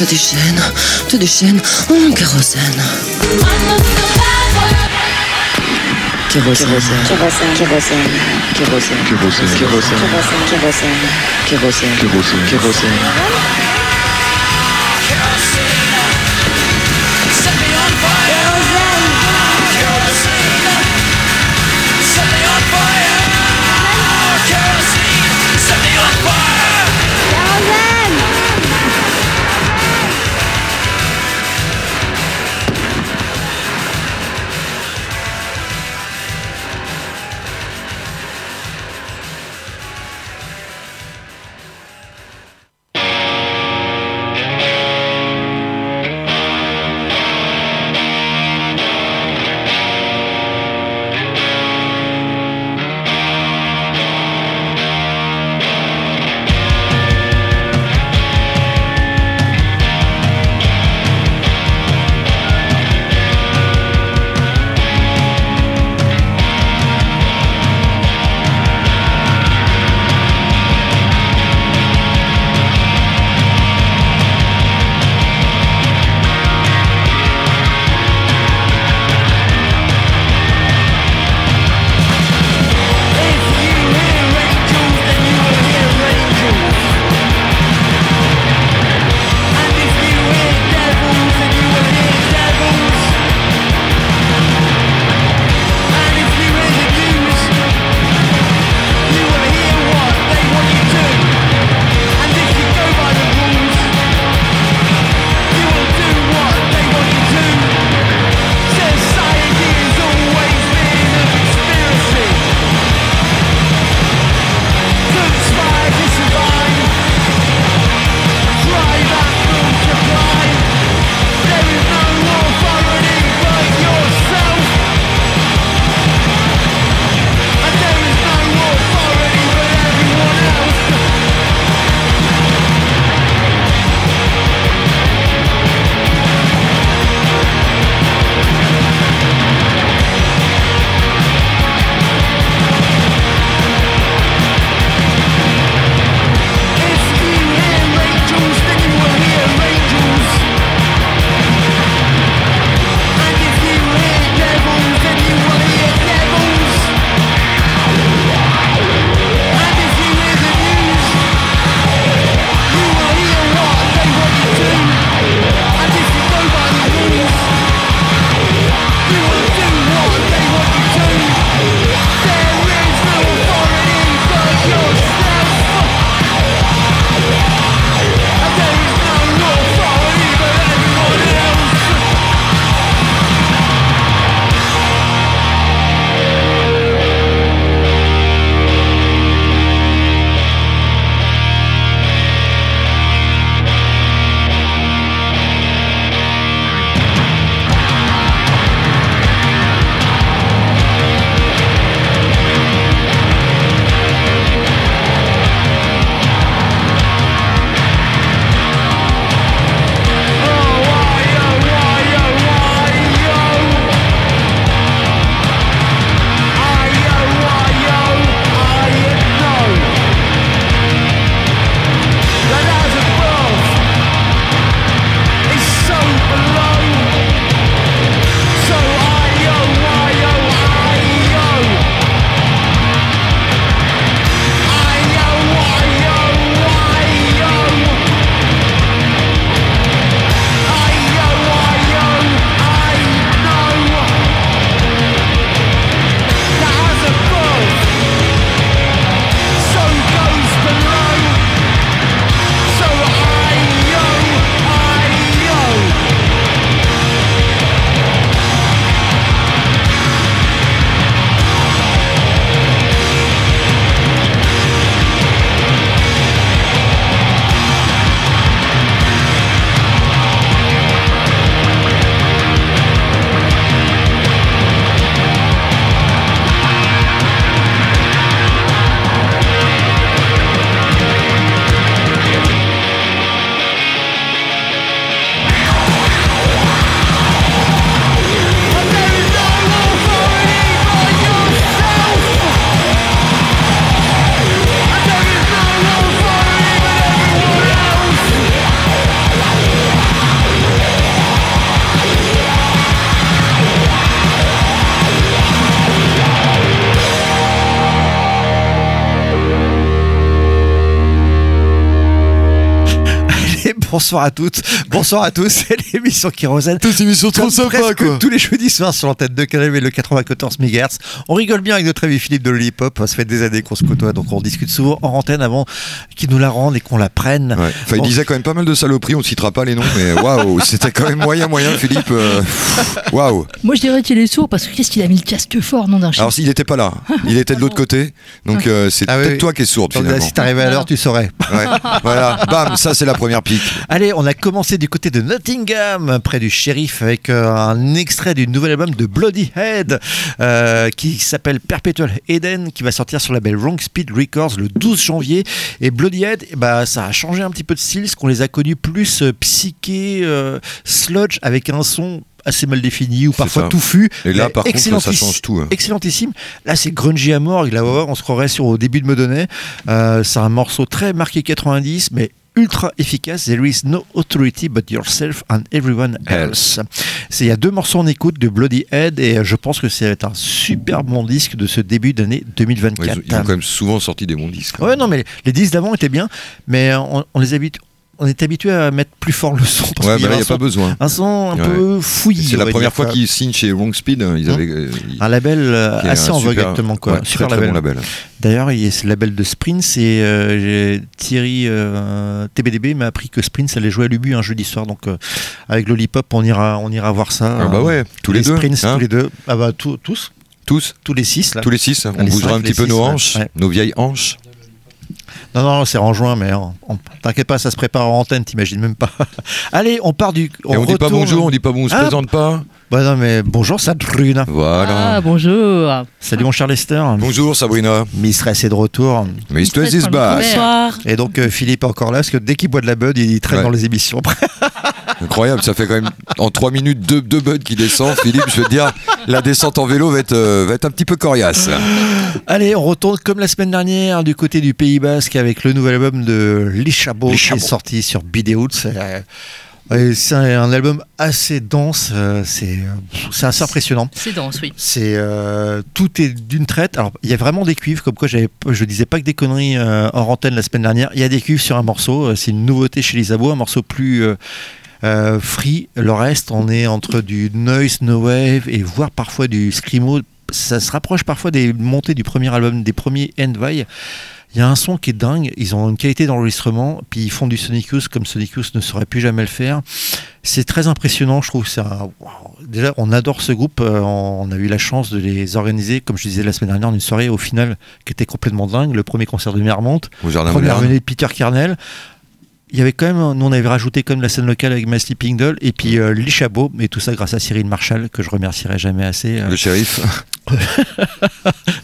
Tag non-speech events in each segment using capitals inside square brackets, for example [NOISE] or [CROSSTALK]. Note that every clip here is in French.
te déchaîne, te déchaîne en kérosène. Kérosène. Kérosène. Kérosène. Kérosène. Kérosène. Kérosène. Kérosène. Kérosène. Kérosène. Kérosène. Bonsoir à toutes, bonsoir à tous, [LAUGHS] c'est l'émission Kérosène. Cette émission trop sympa presque quoi. tous les jeudis soirs sur l'antenne de Canal et le 94 MHz. On rigole bien avec notre ami Philippe de Lollipop, ça fait des années qu'on se côtoie, donc on discute souvent en antenne avant qu'ils nous la rendent et qu'on la prenne. Ouais. Enfin, il disait quand même pas mal de saloperies, on citera pas les noms, mais [LAUGHS] waouh, c'était quand même moyen, moyen, Philippe. euh, Waouh. Moi je dirais qu'il est sourd parce que qu'est-ce qu'il a mis le casque fort, nom d'un chien. Alors, s'il était pas là, il était de l'autre côté, donc euh, c'est Ah oui, peut-être oui. toi qui es sourde Donc, si t'arrivais à l'heure, tu saurais. Ouais. Voilà, bam, ça c'est la première pique. Allez, on a commencé du côté de Nottingham, près du shérif, avec euh, un extrait du nouvel album de Bloody Head, euh, qui s'appelle Perpetual Eden, qui va sortir sur le label Wrong Speed Records le 12 janvier. Et Bloody Head, bah, ça a changé un petit peu de style, parce qu'on les a connus plus euh, psyché, euh, sludge, avec un son assez mal défini ou parfois touffu. Et là, par contre, ça change tout. hein. Excellentissime. Là, c'est grungy à mort. Il a on se croirait sur au début de Medonnet. Euh, c'est un morceau très marqué 90, mais ultra efficace. There is no authority but yourself and everyone else. C'est il y a deux morceaux en écoute de Bloody Head et euh, je pense que c'est un super bon disque de ce début d'année Ouais, 2024. ils, ont, ils ont quand même souvent sorti des bons disques. hein. Ouais, non, mais les disques d'avant étaient bien, mais on, on les habite, on est habitué à mettre plus fort le son. Parce Ouais, il n'y a un pas besoin. un son un Ouais. peu fouillis. C'est la première fois qu'ils signent chez Wrong Speed. Ils Hum. avaient, euh, ils- Un label euh, assez en vogue actuellement, quoi. ouais, super très, très label. bon label. D'ailleurs, il y a ce label de Sprint, c'est euh, Thierry euh, TBDB m'a appris que Sprint allait jouer à l'Ubu un jeudi soir, donc euh, avec Lollipop, on ira, on ira voir ça. Ah bah ouais, tous les, deux. Sprints, hein. tous les deux, ah bah tous, tous, Tous, les six là. tous les six. On les bougera cinq, un petit peu six, nos hanches, nos vieilles hanches. Non, non, c'est en juin, mais on- on- t'inquiète pas, ça se prépare en antenne, t'imagines même pas. [LAUGHS] Allez, on part du. Et on dit pas bonjour, on dit pas bon, on se Ah. présente pas. Bah non, mais bonjour, Sadrune. Voilà. Ah bonjour. Salut mon cher Lester. Bonjour Sabrina. Mistress est de retour. Mistress is back. Bonsoir. Et donc euh, Philippe est encore là, parce que dès qu'il boit de la bud, il traîne Ouais. dans les émissions. [LAUGHS] Incroyable, ça fait quand même en 3 minutes deux, deux buds qui descendent. Philippe, je veux te dire, la descente en vélo va être, euh, va être un petit peu coriace. Allez, on retourne comme la semaine dernière du côté du Pays Basque avec le nouvel album de Lichabot qui est sorti sur Bidéout. C'est euh, un, album assez dense, euh, c'est assez impressionnant. C'est dense, oui. C'est euh, tout est d'une traite. Alors il y a vraiment des cuivres, comme quoi je disais pas que des conneries euh, hors antenne la semaine dernière. Il y a des cuivres sur un morceau. C'est une nouveauté chez Lisabo, un morceau plus euh, euh, free. Le reste, on est entre du noise, no wave et voire parfois du screamo. Ça se rapproche parfois des montées du premier album, des premiers Envy. Il y a un son qui est dingue. Ils ont une qualité d'enregistrement, puis ils font du Sonic Youth comme Sonic Youth ne saurait plus jamais le faire. C'est très impressionnant, je trouve. Waouh. Déjà, on adore ce groupe. euh, on a eu la chance de les organiser, comme je disais la semaine dernière, une soirée au final qui était complètement dingue. Le premier concert de Mermont, première venue de Peter Kernel. Il y avait quand même, nous on avait rajouté comme la scène locale avec My Sleeping Doll et puis euh, Les Chabots, et tout ça grâce à Cyril Marshall que je remercierai jamais assez. euh. Le shérif. [LAUGHS]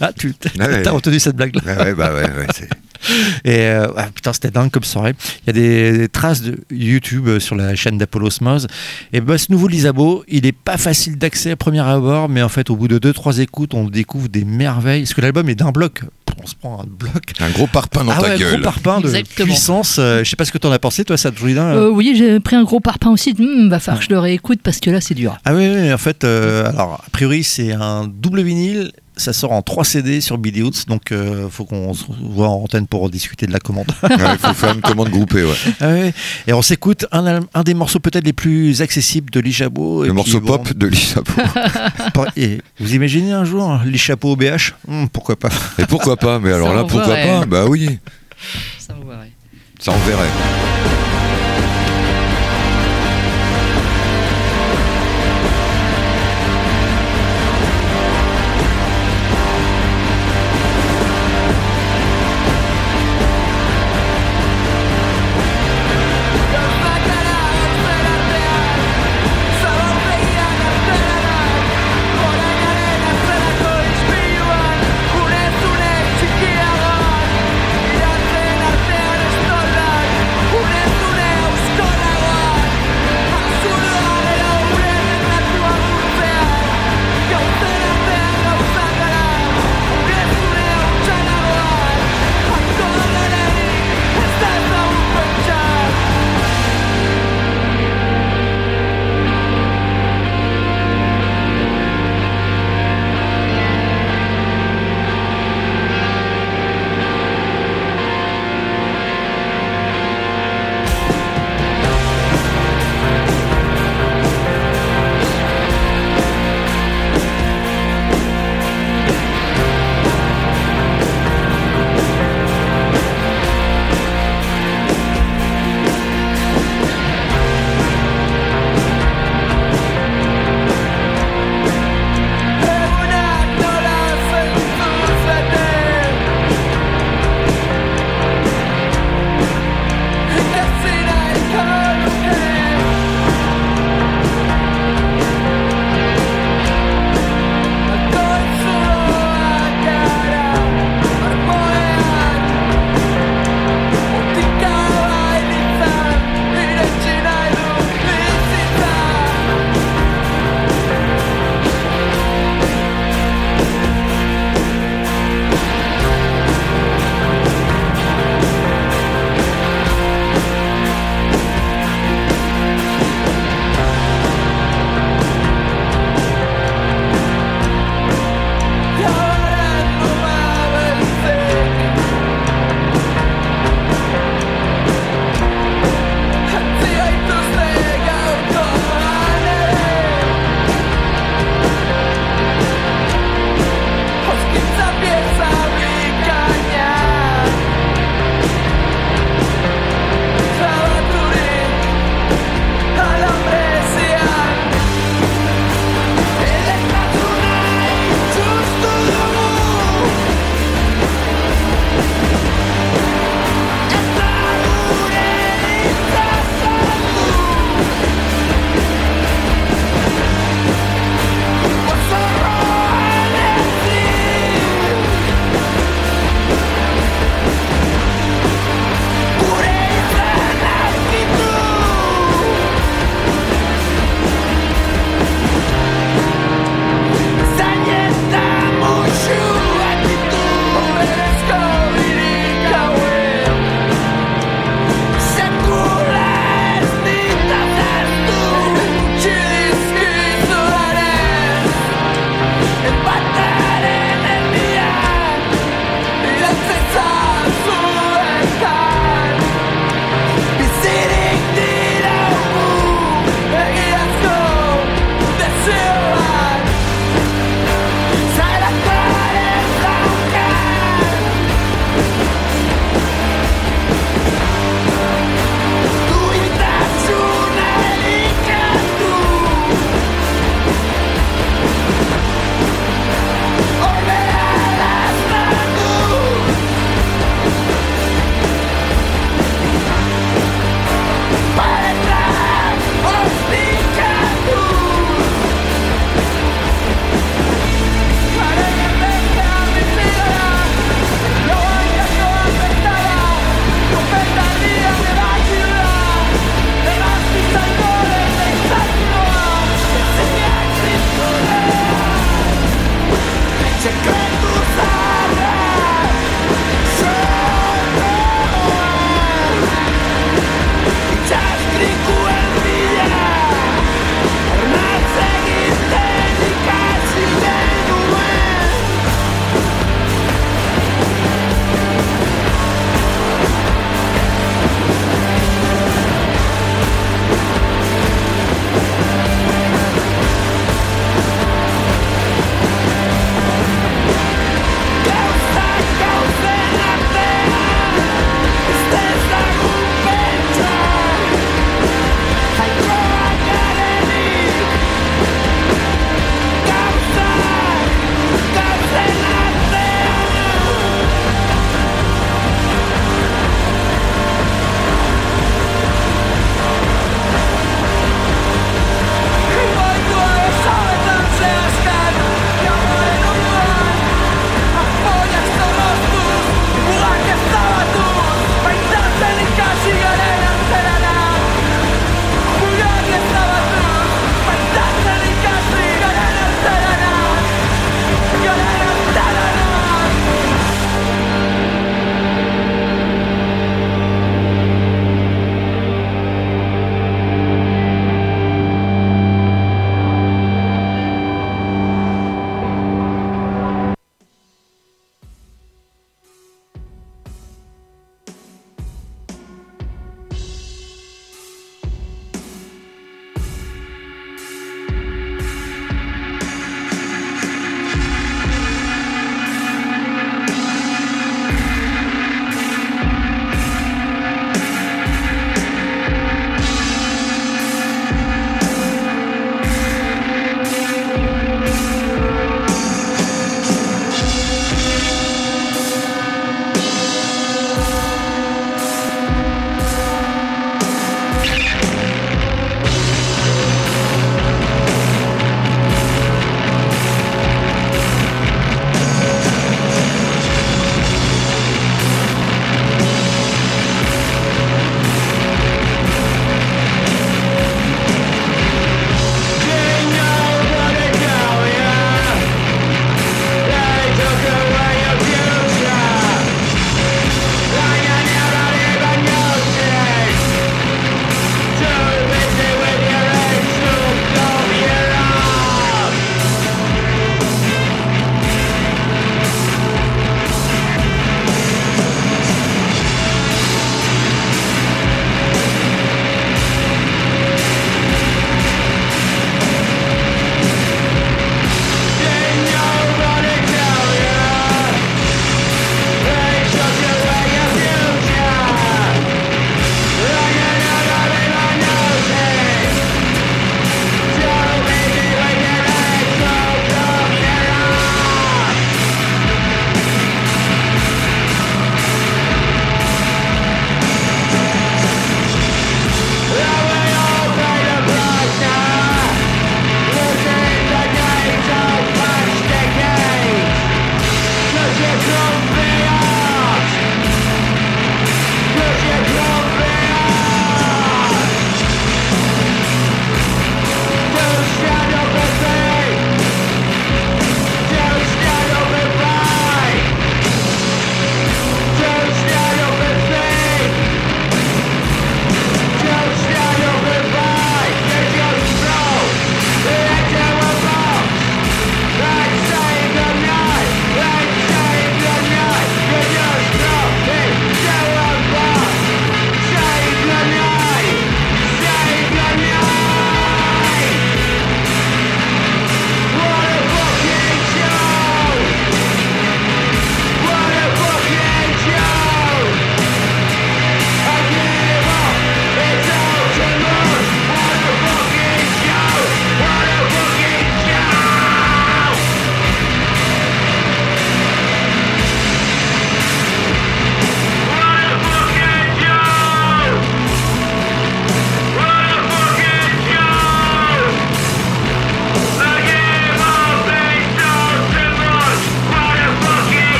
Ah, tu Ouais. as retenu cette blague là ouais, bah ouais, ouais, [LAUGHS] Et euh, ah, putain, c'était dingue comme soirée. Il y a des, des traces de YouTube euh, sur la chaîne d'Apollo Smoz. Et bah, ce nouveau Lisabo, il est pas facile d'accès à premier abord, mais en fait, au bout de 2-3 écoutes, on découvre des merveilles. Parce que l'album est d'un bloc. On se prend un bloc. un gros parpaing dans ah ta ouais, gueule. gros parpaing de Exactement. puissance. Euh, je sais pas ce que t'en as pensé, toi, Sadrina. Euh, oui, j'ai pris un gros parpaing aussi. Hmm, va falloir que je le réécoute parce que là c'est dur. Ah oui, oui, en fait, euh, alors, a priori, c'est un double vinyle. Ça sort en 3 CD sur Bidéout, donc euh, faut qu'on se voit en antenne pour discuter de la commande. [LAUGHS] Il faut faire une commande groupée, ouais. Ah ouais. Et on s'écoute un, des morceaux peut-être les plus accessibles de Lijabo. Le morceau pop de Lisa [LAUGHS] Pop. Et vous imaginez un jour hein, Lichapo au BH Hum, Pourquoi pas Et pourquoi pas Mais alors Ça là, pourquoi pas? Bah oui, Ça me voirait. ça on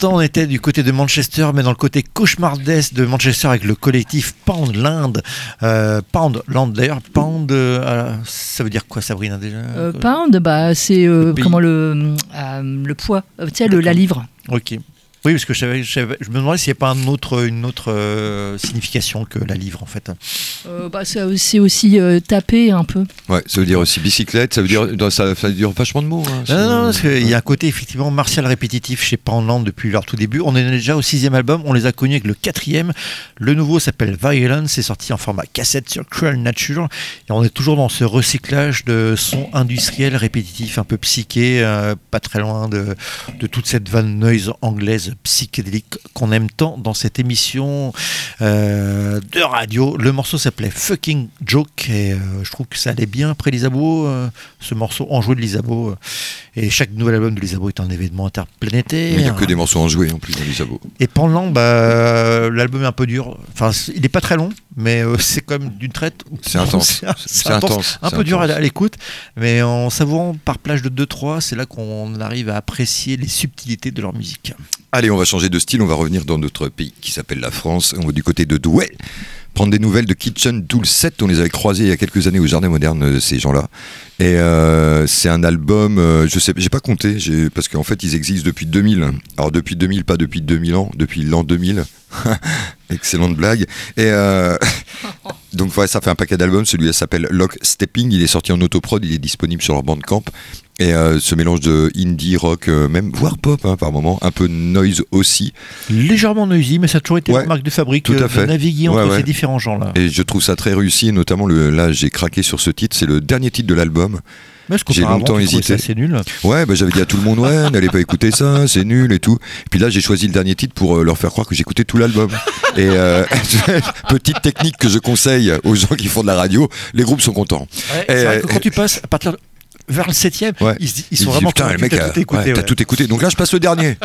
l'instant, on était du côté de Manchester, mais dans le côté cauchemardesque de Manchester avec le collectif Poundland. Euh, Poundland, d'ailleurs, Pound, euh, ça veut dire quoi, Sabrina, déjà Euh, pound, bah, c'est euh, Le comment le, le poids, tu sais, le- la livre. Ok. Oui, parce que je, savais- je savais- je me demandais s'il n'y a pas un autre, une autre euh, signification que la livre, en fait. Euh, bah, c'est aussi euh, taper un peu. Ouais, ça veut dire aussi bicyclette, ça veut dire, ça, ça veut dire vachement de mots. hein. Non, non, non, parce qu'il y a un côté effectivement martial répétitif chez Poundland depuis leur tout début. On est déjà au sixième album, on les a connus avec le quatrième. Le nouveau s'appelle Violence, c'est sorti en format cassette sur Cruel Nature. Et on est toujours dans ce recyclage de sons industriels répétitifs, un peu psychés, euh, pas très loin de, de toute cette vanne noise anglaise psychédélique qu'on aime tant dans cette émission euh, de radio. Le morceau s'appelait Fucking Joke et euh, je trouve que ça allait bien après l'Isabeau, euh, ce morceau enjoué de l'Isabeau. Euh, et chaque nouvel album de l'Isabeau est un événement interplanétaire. Mais il n'y a que des morceaux enjoués en plus dans les sabots. Et pendant, bah, l'album est un peu dur. Enfin, il n'est pas très long, mais euh, c'est quand même d'une traite. C'est intense. [LAUGHS] C'est intense. intense. Un peu dur à l'écoute, mais en savourant par plage de 2-3, c'est là qu'on arrive à apprécier les subtilités de leur musique. Allez, on va changer de style, on va revenir dans notre pays qui s'appelle la France. On va du côté de Douai. Prendre des nouvelles de Kitchen Tool 7, on les avait croisés il y a quelques années au Jardin Moderne, euh, ces gens-là. Et euh, c'est un album, euh, je sais, j'ai pas compté, parce qu'en fait ils existent depuis 2000. Alors depuis 2000, pas depuis 2000 ans, depuis l'an 2000. [LAUGHS] Excellente blague. Et euh, [LAUGHS] donc voilà, ça fait un paquet d'albums. Celui-là s'appelle Lock Stepping. Il est sorti en autoprod, il est disponible sur leur bandcamp. Et euh, ce mélange de indie, rock, euh, même voire pop hein, par moment, un peu noise aussi. Légèrement noisy, mais ça a toujours été Ouais, la marque de fabrique tout à euh, fait. de naviguer entre Ouais, ces différents genres-là. Et je trouve ça très réussi, notamment le, là j'ai craqué sur ce titre, c'est le dernier titre de l'album. J'ai longtemps hésité. assez nul. Ouais, bah, j'avais dit à tout le monde, ouais, [LAUGHS] n'allez pas écouter ça, c'est nul et tout. Et puis là j'ai choisi le dernier titre pour euh, leur faire croire que j'écoutais tout l'album. [LAUGHS] Et euh, [LAUGHS] petite technique que je conseille aux gens qui font de la radio, les groupes sont contents. Et, c'est vrai que quand tu passes à partir de- vers le septième, Ouais. ils, Il sont dit, vraiment putain, le mec t'as tout écouté. ouais, t'as ouais. tout écouté. Donc là, je passe le dernier.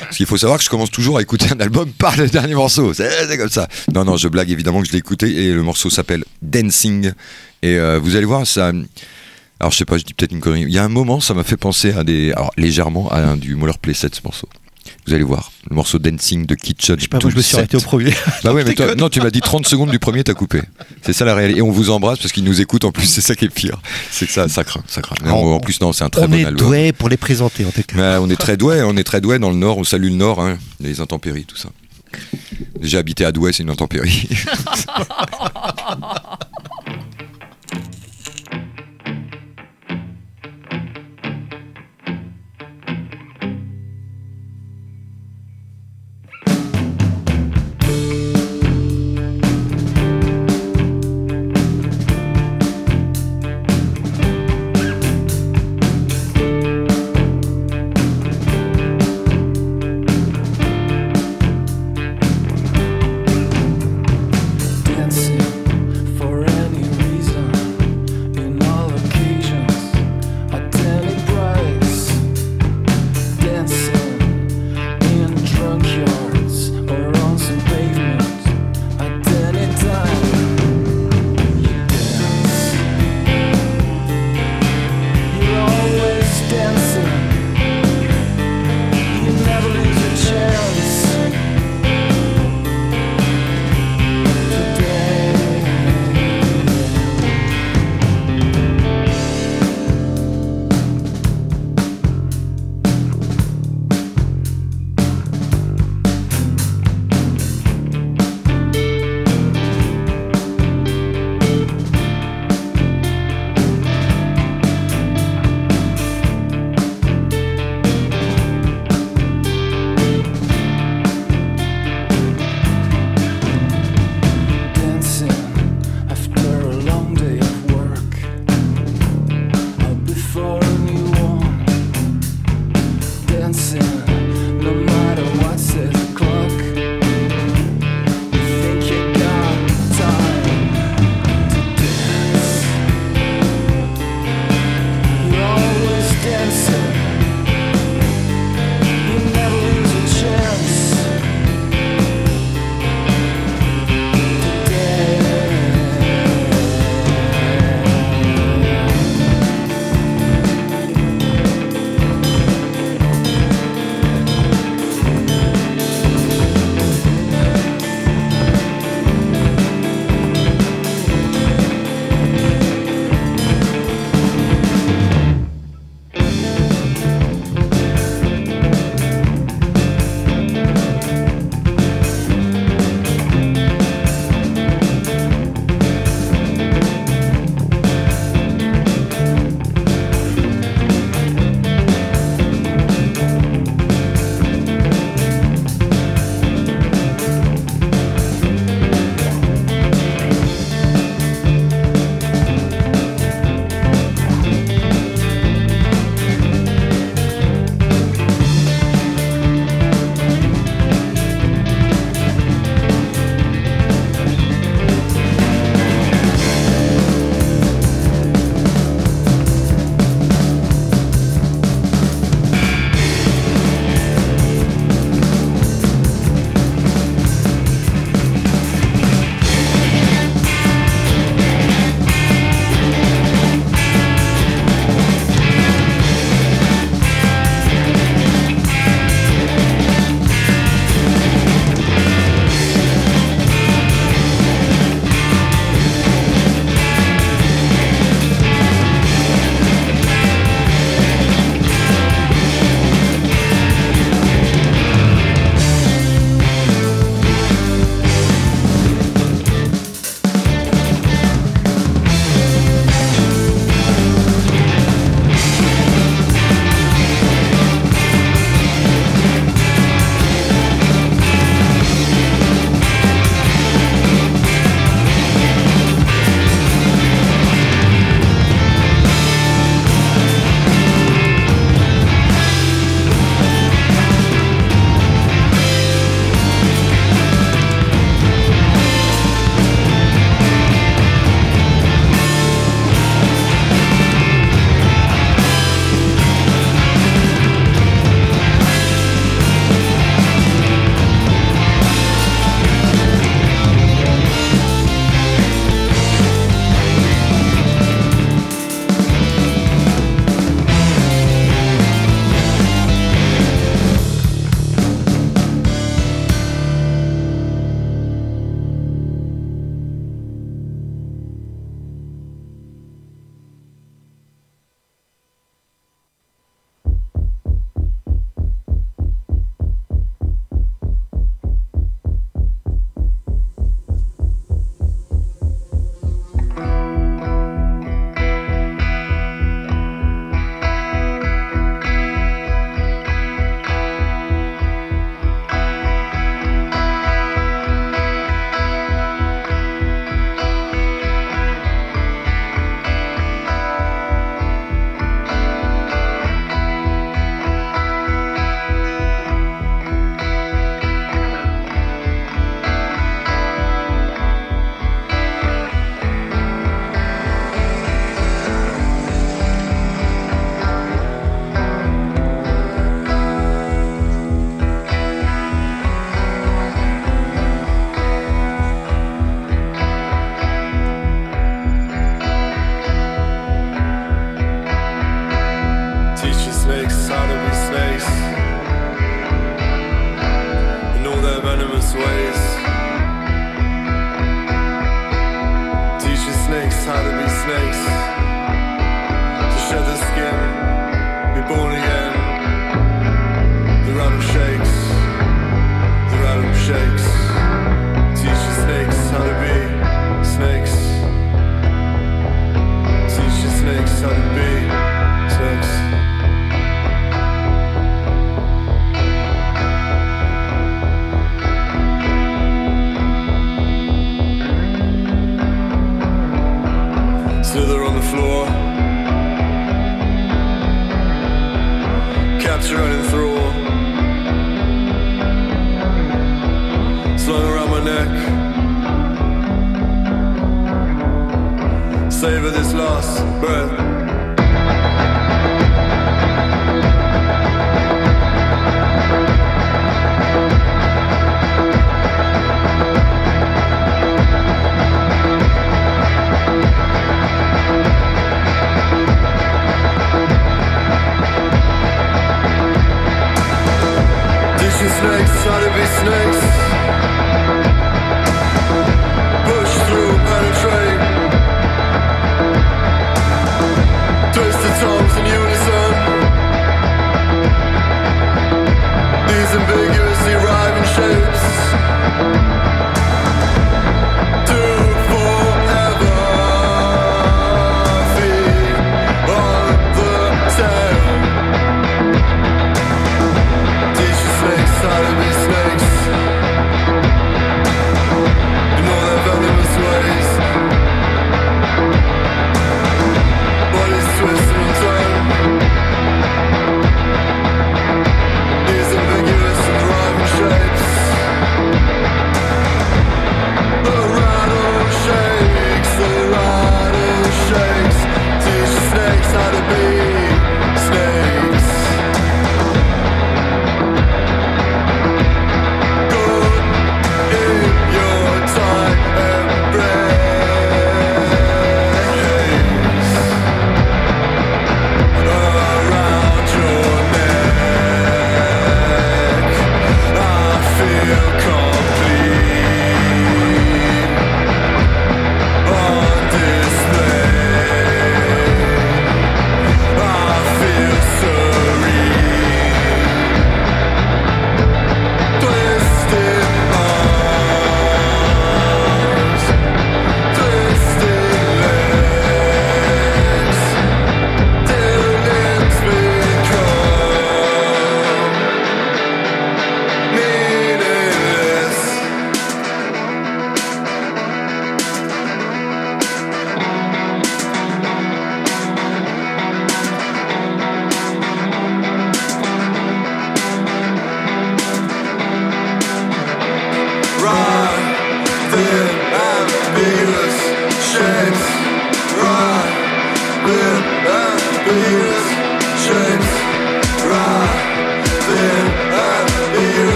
Parce qu'il faut savoir que je commence toujours à écouter un album par le dernier morceau. C'est comme ça. Non, non, je blague évidemment que je l'ai écouté et le morceau s'appelle Dancing. Et euh, vous allez voir, ça. Alors, je sais pas, je dis peut-être une connerie. Il y a un moment, ça m'a fait penser à des. Alors, légèrement à un du Moller Play 7, ce morceau. Vous allez voir, le morceau Dancing de Kitchen. Je sais pas, moi je me suis arrêté au premier. [LAUGHS] Bah ouais, mais toi- non, tu m'as dit 30 secondes du premier, t'as coupé. C'est ça la réalité. Et on vous embrasse parce qu'ils nous écoutent en plus, c'est ça qui est pire. C'est que ça, ça craint, ça craint. Mais On- en plus, non, c'est un très On bon est album. doué pour les présenter en tout cas. On est très doué, on est très doué dans le Nord. On salue le Nord, hein, les intempéries, tout ça. J'ai habité à Douai, c'est une intempérie. [LAUGHS] [LAUGHS]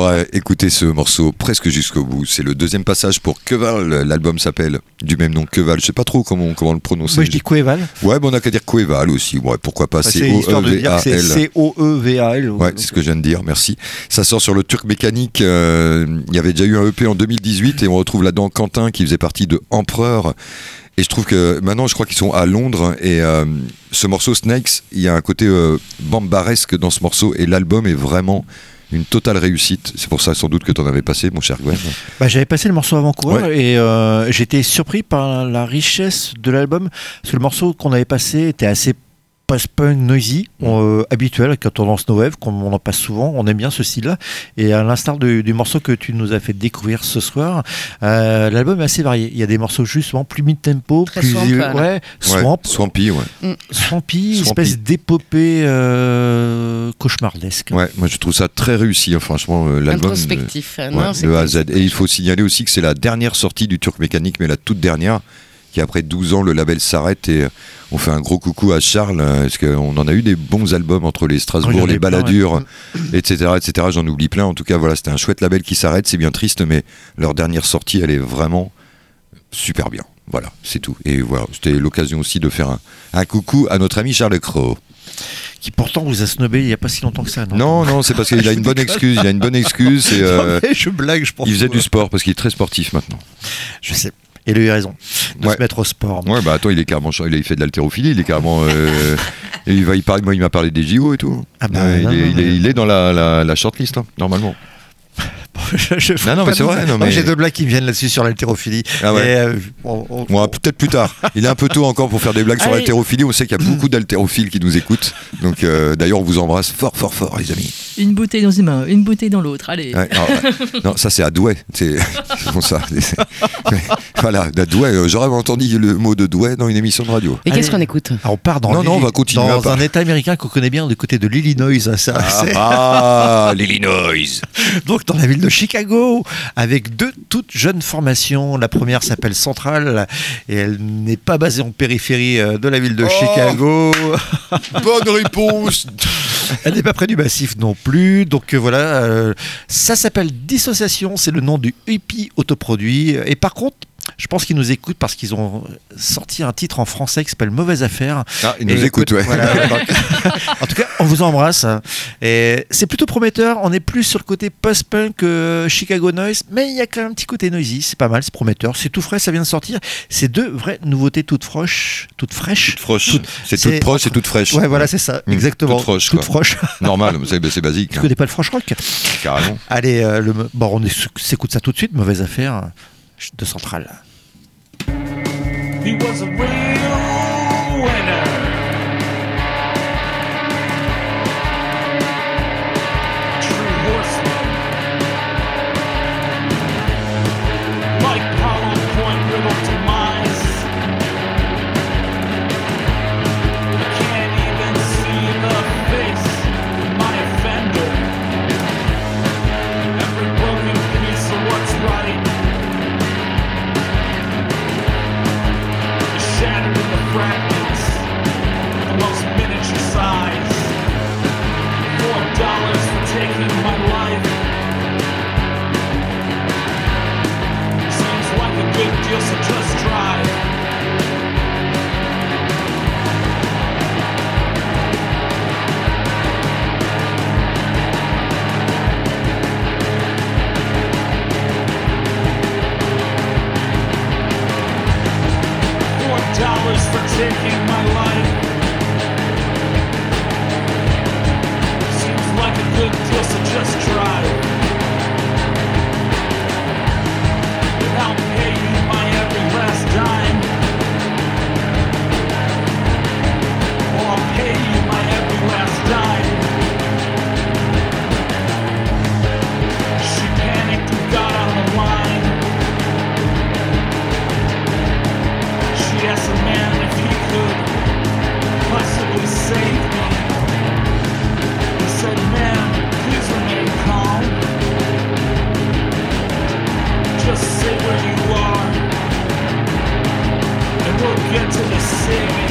aura écouté ce morceau presque jusqu'au bout. C'est le deuxième passage pour Keval. L'album s'appelle du même nom Keval. Je sais pas trop comment, comment le prononcer. Moi, je dis Coeval. Ouais, on a qu'à dire Coeval aussi. Ouais, pourquoi pas? C-O-E-V-A-L. C-O-E-V-A-L. Ouais, c'est ce que je viens de dire, merci. Ça sort sur le Turc Mécanique. euh, Il y avait déjà eu un EP en 2018 et on retrouve là-dedans Quentin qui faisait partie de Empereur. Et je trouve que maintenant, je crois qu'ils sont à Londres et euh, ce morceau Snakes, il y a un côté euh, bambaresque dans ce morceau et l'album est vraiment une totale réussite. C'est pour ça sans doute que tu en avais passé, mon cher Gwen. Bah, J'avais passé le morceau avant-coureur et euh, j'étais surpris par la richesse de l'album. Parce que le morceau qu'on avait passé était assez post-punk noisy, euh, habituel, avec la tendance no wave, comme on en passe souvent. On aime bien ce style-là. Et à l'instar du, du morceau que tu nous as fait découvrir ce soir, euh, l'album est assez varié. Il y a des morceaux justement plus mid-tempo, plus swamp, ouais, swamp, Ouais, Swampy, ouais. swampy, Swampy. espèce d'épopée euh, cauchemardesque. Ouais, moi je trouve ça très réussi, hein, franchement, euh, l'album. Introspectif. euh, non, ouais, c'est de A à. Z. Et il faut signaler aussi que c'est la dernière sortie du Turc Mécanique, mais la toute dernière, qui après 12 ans, le label s'arrête et euh, on fait un gros coucou à Charles, euh, parce qu'on en a eu des bons albums entre les y Strasbourg, les plein, Baladures, ouais. etc., etc. J'en oublie plein. En tout cas, voilà, c'était un chouette label qui s'arrête. C'est bien triste, mais leur dernière sortie, elle est vraiment super bien. Voilà, c'est tout. Et voilà, c'était l'occasion aussi de faire un, un coucou à notre ami Charles Crow. Qui pourtant vous a snobé il n'y a pas si longtemps que ça. Non, Non, non, c'est parce qu'il a une bonne excuse. Il a une bonne excuse. Et, [LAUGHS] euh, Non, je blague, je pense. il faisait du sport parce qu'il est très sportif maintenant. Je sais. Et il a raison de Ouais. se mettre au sport. Ouais, bah attends, il est carrément, il a fait de l'haltérophilie, il est carrément, euh, [LAUGHS] et il va, il parle, moi, il m'a parlé des JO et tout. Ah bah, Ouais, non, il, est, non, il est- mais- il est dans la, la, la shortlist hein, normalement. [LAUGHS] Je- je ferai Non, non, mais c'est vrai, mais- J'ai deux blagues qui me viennent là-dessus sur l'haltérophilie. Ah ouais. Euh, on- on- Bon, peut-être plus tard. Il est un peu tôt encore pour faire des blagues sur l'haltérophilie. On sait qu'il y a beaucoup [CLEARS THROAT] d'haltérophiles qui nous écoutent. Donc euh, d'ailleurs, on vous embrasse fort, fort, fort, les amis. Une bouteille dans une main, une bouteille dans l'autre. Allez. Ouais, alors, ouais. [LAUGHS] non, ça c'est à Douai. C'est bon ça. [LAUGHS] Voilà, à Douai. euh, J'aurais entendu le mot de Douai dans une émission de radio. Et qu'est-ce qu'on écoute Ah, on part dans, Non, non, on va continuer dans un état américain qu'on connaît bien du côté de l'Illinois. c'est- Ah, l'Illinois. Donc dans la ville de Chicago, avec deux toutes jeunes formations. La première s'appelle Central et elle n'est pas basée en périphérie euh, de la ville de Oh. Chicago. [LAUGHS] Bonne réponse. Elle n'est pas près du massif non plus. Donc euh, voilà, euh, ça s'appelle Dissociation, c'est le nom du hippie autoproduit. Et par contre, je pense qu'ils nous écoutent parce qu'ils ont sorti un titre en français qui s'appelle Mauvaise Affaire. Ah, il nous Et écoute, ouais. voilà, [LAUGHS] en tout cas, on vous embrasse. Et c'est plutôt prometteur. On est plus sur le côté post-punk euh, Chicago Noise, mais il y a quand même un petit côté noisy. C'est pas mal, c'est prometteur. C'est tout frais, ça vient de sortir. C'est deux vraies nouveautés toutes fraîches, toutes fraîches. Froche. Toutes- C'est c'est- toute proche et toute fraîche. Ouais, voilà, c'est ça, Mmh, exactement. toute froche, Toute froche. [LAUGHS] Normal, c'est c'est basique. Tu hein, connais pas le frosh rock? Carrément. Allez, euh, le, bon, on s'écoute ça tout de suite. Mauvaise affaire de Central. He was a real get to the savings."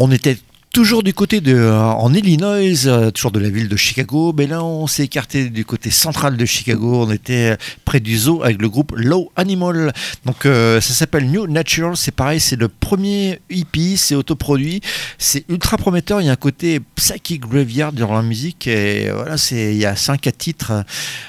On était toujours du côté de, euh, en Illinois, euh, toujours de la ville de Chicago, mais là on s'est écarté du côté central de Chicago, on était près du zoo avec le groupe Low Animal. Donc euh, ça s'appelle New Natural, c'est pareil, c'est le premier EP, c'est autoproduit, c'est ultra prometteur, il y a un côté psychic graveyard dans la musique et voilà, c'est il y a 5 à titres.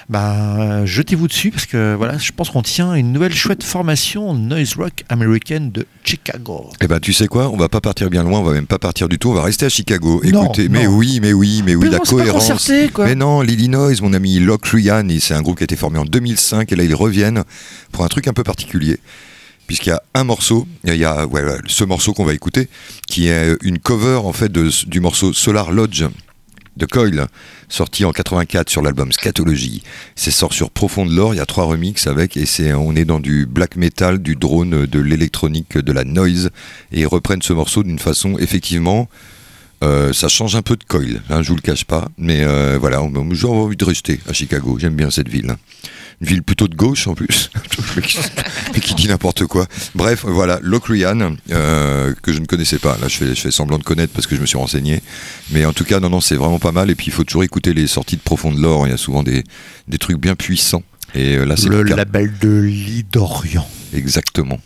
Bah, jetez-vous dessus parce que voilà, je pense qu'on tient une nouvelle chouette formation noise rock américaine de Chicago. Eh ben, tu sais quoi? On va pas partir bien loin, on va même pas partir du tout, on va rester à Chicago. Non, Écoutez, mais oui, mais oui, mais oui, Mais la cohérence. concerté. Mais non, l'Illinois, mon ami Locke Ryan, c'est un groupe qui a été formé en 2005 et là ils reviennent pour un truc un peu particulier. Puisqu'il y a un morceau, il y a ce morceau qu'on va écouter, qui est une cover en fait de- du morceau Solar Lodge de Coil, sorti en 84 sur l'album Scatology. C'est sort sur Profonde Lore, il y a trois remixes avec, et c'est, on est dans du black metal, du drone, de l'électronique, de la noise, et ils reprennent ce morceau d'une façon, effectivement, euh, ça change un peu de Coil, hein, je vous le cache pas, mais euh, voilà, j'ai envie de rester à Chicago, j'aime bien cette ville. Une ville plutôt de gauche en plus, [LAUGHS] mais qui, mais qui dit n'importe quoi. Bref, voilà, Locrian, euh, que je ne connaissais pas. Là, je fais, je fais semblant de connaître parce que je me suis renseigné. Mais en tout cas, non, non, c'est vraiment pas mal. Et puis, il faut toujours écouter les sorties de Profonde Lore. Il y a souvent des, des trucs bien puissants. Et euh, là, c'est Le le cas. label de Lit d'Orient. Exactement.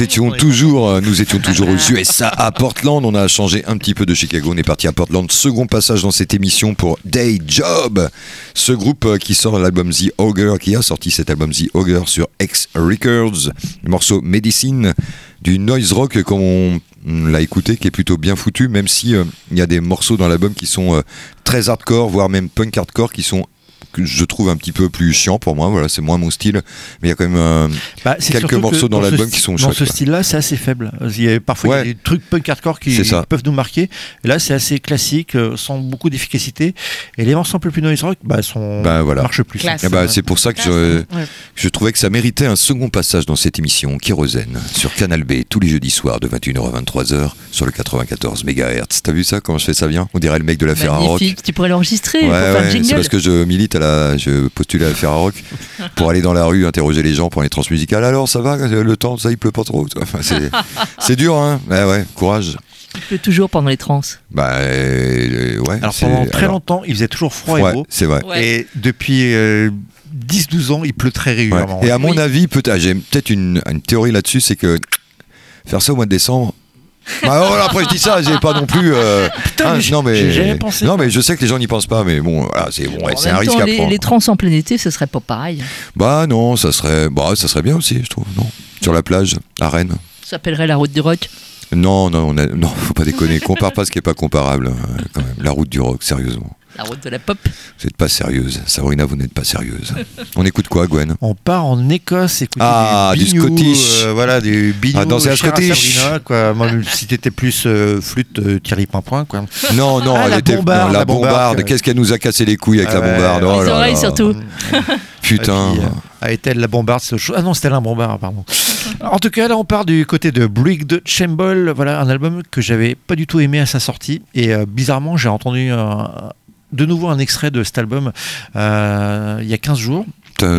Nous étions toujours, nous étions toujours aux [LAUGHS] USA à Portland. On a changé un petit peu de Chicago. On est parti à Portland. Second passage dans cette émission pour Day Job. Ce groupe euh, qui sort l'album The Ogre, qui a sorti cet album The Ogre sur X Records. Le morceau Medicine du noise rock comme on l'a écouté, qui est plutôt bien foutu, même si euh, il y a des morceaux dans l'album qui sont euh, très hardcore, voire même punk hardcore, qui sont que je trouve un petit peu plus chiant pour moi. Voilà, c'est moins mon style, mais il y a quand même euh, Bah, quelques morceaux dans l'album qui sont Dans chouettes, ce style-là, c'est assez faible. Il y a, parfois, il y a des trucs punk hardcore qui, peuvent nous marquer. Et là, c'est assez classique, euh, sans beaucoup d'efficacité. Et les morceaux un peu plus noise rock, bah, sont, Bah, voilà. marchent plus. Eh ben, c'est pour ça que je, Ouais. je trouvais que ça méritait un second passage dans cette émission Kérosène sur Canal B tous les jeudis soirs de 21h à 23h sur le 94 MHz. T'as vu ça Comment je fais ça bien? On dirait le mec de la. Magnifique, tu pourrais l'enregistrer Ouais, pour faire le ouais, c'est parce que je milite à la, je postule à la Ferrarock [LAUGHS] pour aller dans la rue interroger les gens pour les transmusicales. Alors ça va le temps, ça il pleut pas trop. Enfin, c'est, [LAUGHS] c'est dur, hein Ouais, ouais, courage. Tu peux toujours pendant les trans. Bah euh, ouais. Alors c'est- pendant très alors, longtemps, il faisait toujours froid et ouais, beau. c'est vrai. Ouais. Et depuis euh, 10-12 ans, il pleut très Ouais. régulièrement. Et à mon Oui. avis, peut-être, j'ai peut-être une, une théorie là-dessus, c'est que faire ça au mois de décembre. [LAUGHS] Bah voilà, après je dis ça, j'ai pas non plus. euh, Putain, hein, mais non mais pensé. non mais je sais que les gens n'y pensent pas, mais bon, voilà, c'est bon, ouais, c'est un risque à les, prendre. les trans en plein été, ce serait pas pareil. Bah non, ça serait, bah ça serait bien aussi, je trouve. Non, sur la plage, à Rennes. Ça s'appellerait la route du rock. Non, non, on a- non, faut pas déconner. Compare pas ce qui est pas comparable, euh, quand même. La route du rock, sérieusement. La route de la pop. Vous n'êtes pas sérieuse. Sabrina, vous n'êtes pas sérieuse. On écoute quoi, Gwen? On part en Écosse écouter Ah, du du, bignou, Scottish. euh, voilà, du bignou. Ah, danser à Scottish. Sabrina, quoi. Moi, si t'étais plus euh, flûte, euh, Thierry Pimpin, quoi. Non, non, Ah, elle la était bombarde, non, la la bombarde. Qu'est-ce qu'elle nous a cassé les couilles avec Ah la ouais. bombarde Oh Les là oreilles là. surtout. [LAUGHS] Putain. Puis, euh, a été la bombarde chose. Ah non, c'était la bombarde, pardon. en tout cas, là, on part du côté de Brick de Chambol. Voilà, un album que j'avais pas du tout aimé à sa sortie. Et euh, bizarrement, j'ai entendu un- de nouveau un extrait de cet album euh, il y a 15 jours.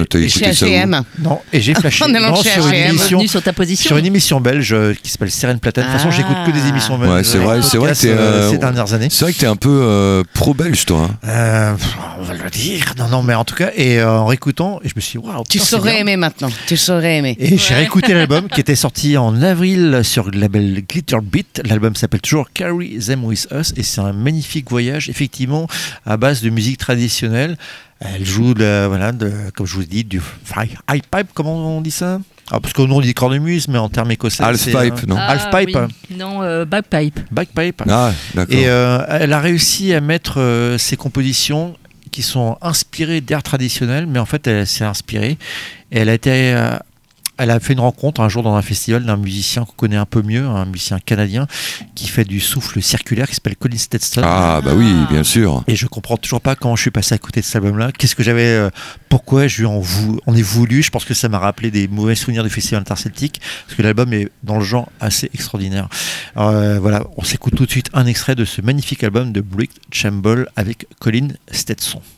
T'as écouté H&M. Non, et j'ai [LAUGHS] flashé non, sur, une émission, sur ta position. sur une émission belge euh, qui s'appelle Sirène Platane. De toute façon, Ah. j'écoute que des émissions belges. Ouais, c'est vrai, c'est vrai que euh, euh, ces dernières années. C'est vrai que t'es un peu euh, pro-belge, toi. hein. Euh, on va le dire. Non, non, mais en tout cas, et euh, en réécoutant, et je me suis dit, waouh, Tu saurais aimer maintenant. Tu saurais aimer. Et j'ai réécouté [LAUGHS] l'album qui était sorti en avril sur le label Glitter Beat. L'album s'appelle toujours Carry Them With Us et c'est un magnifique voyage, effectivement, à base de musique traditionnelle. Elle joue, de, voilà, de, comme je vous dis, du high pipe, comment on dit ça? Ah, Parce qu'au nom on dit cornemuse, mais en termes écossais. c'est, Halfpipe, euh, non? Ah, Halfpipe. oui. Non, euh, bagpipe. Bagpipe. Ah, d'accord. Et euh, elle a réussi à mettre euh, ses compositions qui sont inspirées d'air traditionnel, mais en fait, elle s'est inspirée. Et elle a été. Elle a fait une rencontre un jour dans un festival d'un musicien qu'on connaît un peu mieux, un musicien canadien qui fait du souffle circulaire qui s'appelle Colin Stetson. Ah, bah oui, bien sûr. Et je comprends toujours pas comment je suis passé à côté de cet album-là. Qu'est-ce que j'avais, euh, pourquoi je lui en, vou- en ai voulu? Je pense que ça m'a rappelé des mauvais souvenirs du festival interceltique, parce que l'album est dans le genre assez extraordinaire. Euh, voilà, on s'écoute tout de suite un extrait de ce magnifique album de Brick Chamble avec Colin Stetson. [LAUGHS]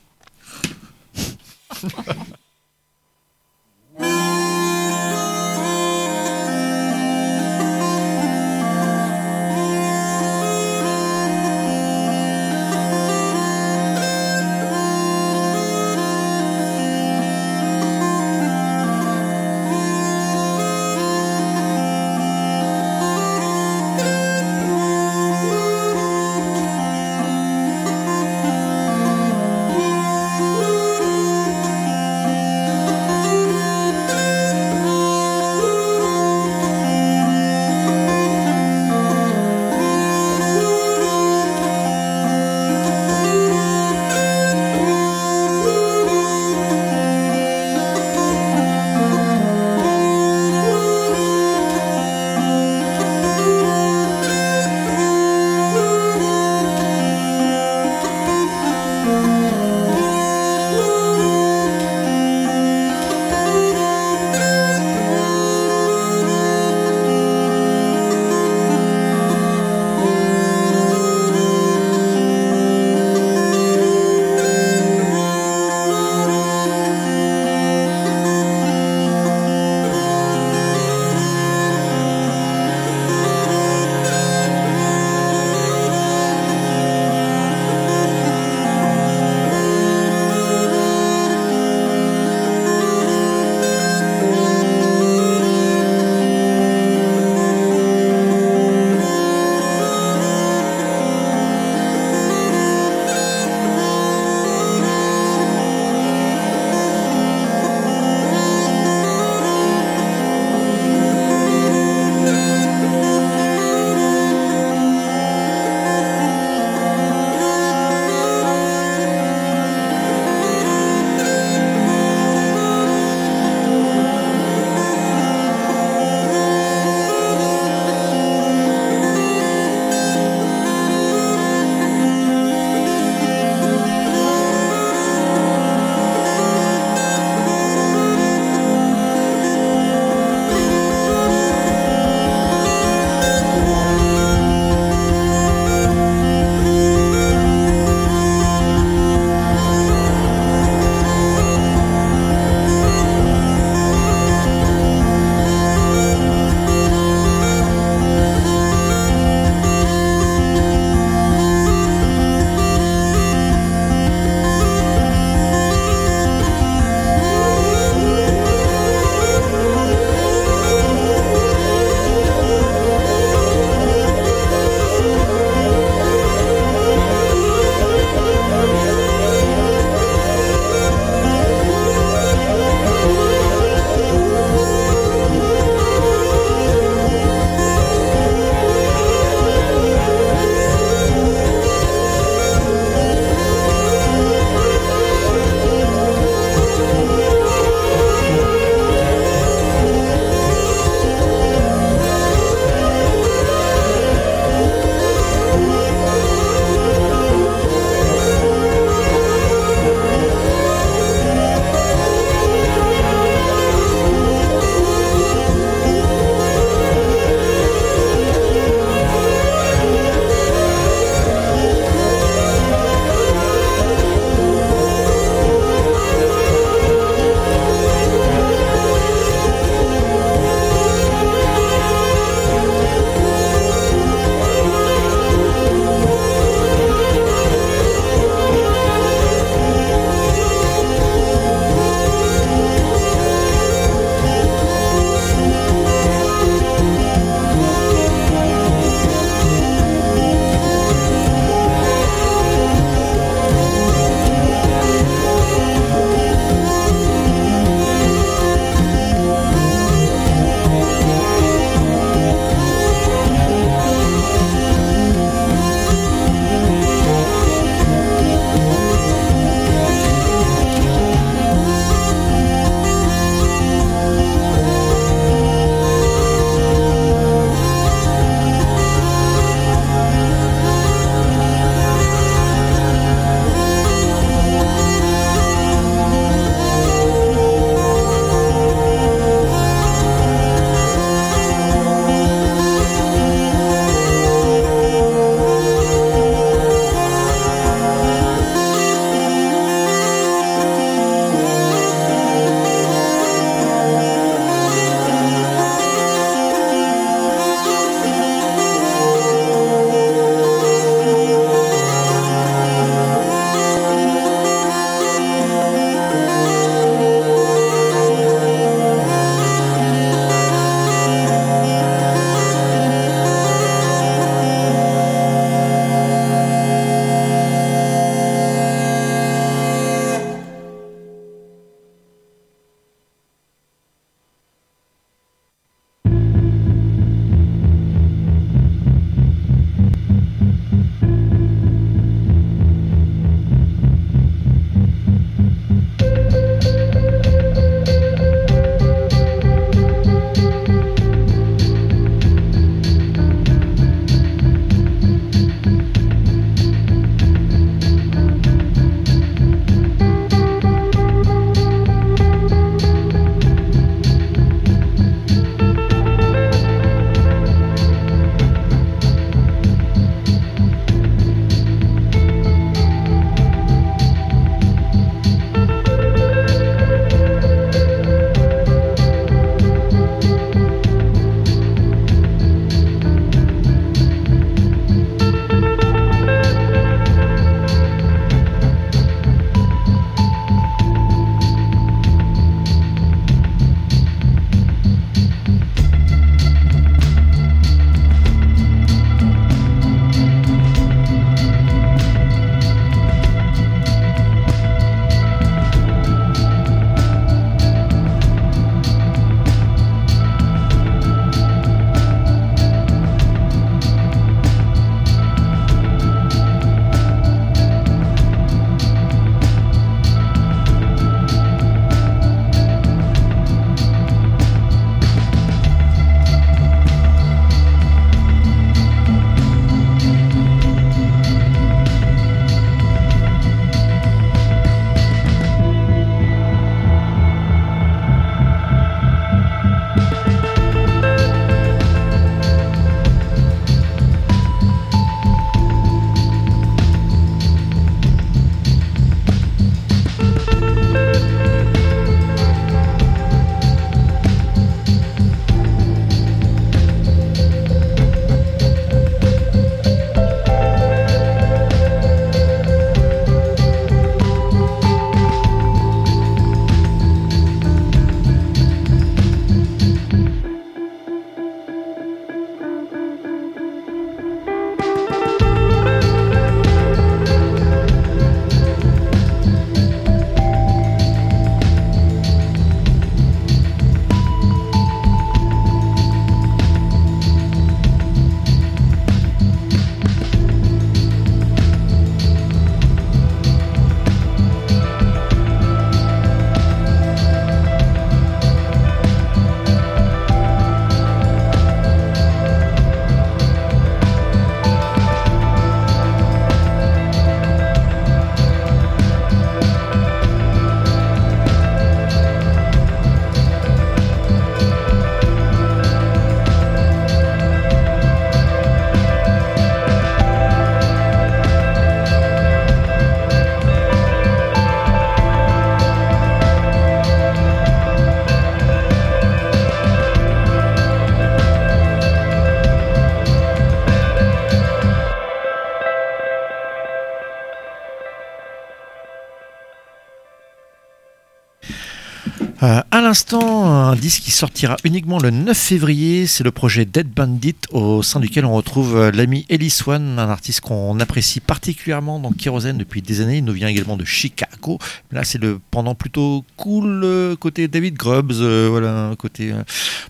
Euh, à l'instant, un disque qui sortira uniquement le 9 février, c'est le projet Dead Bandit, au sein duquel on retrouve euh, l'ami Ellie Swan, un artiste qu'on apprécie particulièrement dans Kérosène depuis des années. Il nous vient également de Chicago. Là, c'est le pendant plutôt cool euh, côté David Grubbs, euh, voilà, un côté euh,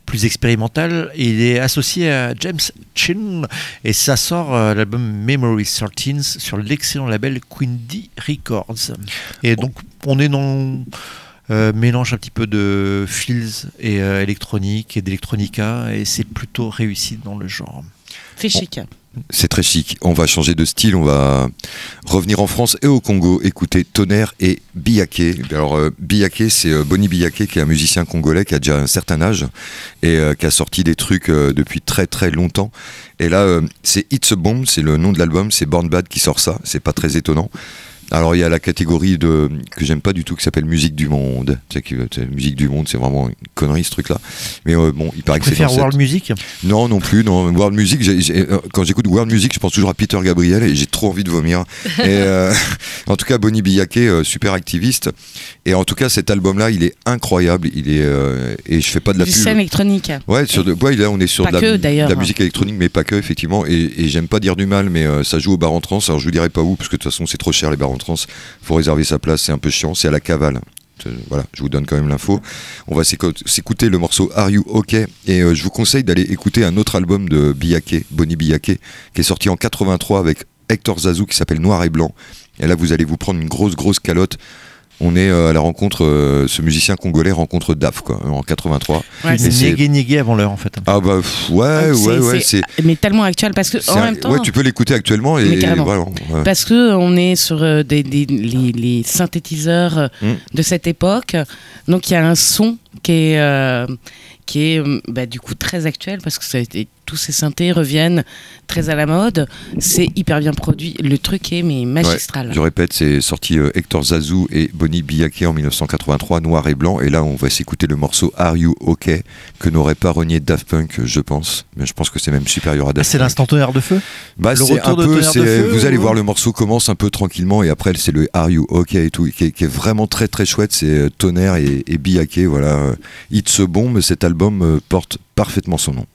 plus expérimental. Il est associé à James Chin, et ça sort l'album Memory 13 sur l'excellent label Quindy Records. Et donc, on est dans euh, mélange un petit peu de feels et euh, électronique et d'électronica et c'est plutôt réussi dans le genre. Fait chic. C'est très chic. On va changer de style. On va revenir en France et au Congo. Écouter Tonnerre et Biaké. Alors, euh, Biaké, c'est euh, Bonnie Biaké, qui est un musicien congolais qui a déjà un certain âge et euh, qui a sorti des trucs euh, depuis très très longtemps. Et là, euh, c'est It's a Bomb, c'est le nom de l'album. C'est Born Bad qui sort ça. C'est pas très étonnant. Alors il y a la catégorie de que j'aime pas du tout qui s'appelle musique du monde. Musique du monde, c'est vraiment une connerie ce truc-là. Mais euh, bon, il paraît que c'est cette- World Music non, non plus. Non, World Music. j'ai- euh, quand j'écoute World Music, je pense toujours à Peter Gabriel et j'ai trop envie de vomir. [LAUGHS] Et, euh, [LAUGHS] en tout cas, Bonnie euh, super activiste. Et en tout cas, cet album-là, il est incroyable. Il est euh, et je fais pas de la Du pub. scène électronique. Ouais, sur de, ouais, là on est sur Pas de la, que, d'ailleurs. de la musique électronique, mais pas que effectivement. Et, et j'aime pas dire du mal, mais euh, ça joue au bar en trans. Alors je vous dirai pas où, parce que de toute façon c'est trop cher les bars en trans. Faut réserver sa place, c'est un peu chiant. C'est à la cavale. Euh, Voilà, je vous donne quand même l'info. On va s'écou- s'écouter le morceau Are You OK Et euh, je vous conseille d'aller écouter un autre album de Biaké, Bonnie Biaké, qui est sorti en 83 avec Hector Zazou qui s'appelle Noir et Blanc. Et là, vous allez vous prendre une grosse, grosse calotte. On est euh, à la rencontre, euh, ce musicien congolais rencontre Daf, quoi, en 83. Ouais, C'est avant l'heure en fait. Ah bah pff, ouais, Ah, ouais, c'est- ouais, c'est-. Mais tellement actuel parce que en même temps. ouais, tu peux l'écouter actuellement et, voilà. ouais. Parce que on est sur euh, des, des- les, les synthétiseurs Mm. de cette époque, donc il y a un son qui est euh, qui est bah, du coup très actuel parce que ça a été- tous ces synthés reviennent très à la mode. C'est hyper bien produit. Le truc est mais magistral. Je répète, c'est sorti euh, Hector Zazou et Bonnie Biaké en 1983, noir et blanc. Et là, on va s'écouter le morceau Are You OK que n'aurait pas renié Daft Punk, je pense. Mais je pense que c'est même supérieur à Ah, Daft c'est Punk. l'instant tonnerre de feu Bah, le c'est retour un de peu, Tonnerre de c'est- Feu, vous allez voir le morceau commence un peu tranquillement et après c'est le Are You OK et tout, qui est, qui est vraiment très très chouette. C'est euh, Tonnerre et, et Biaké, voilà. It's a Bomb, cet album euh, porte parfaitement son nom.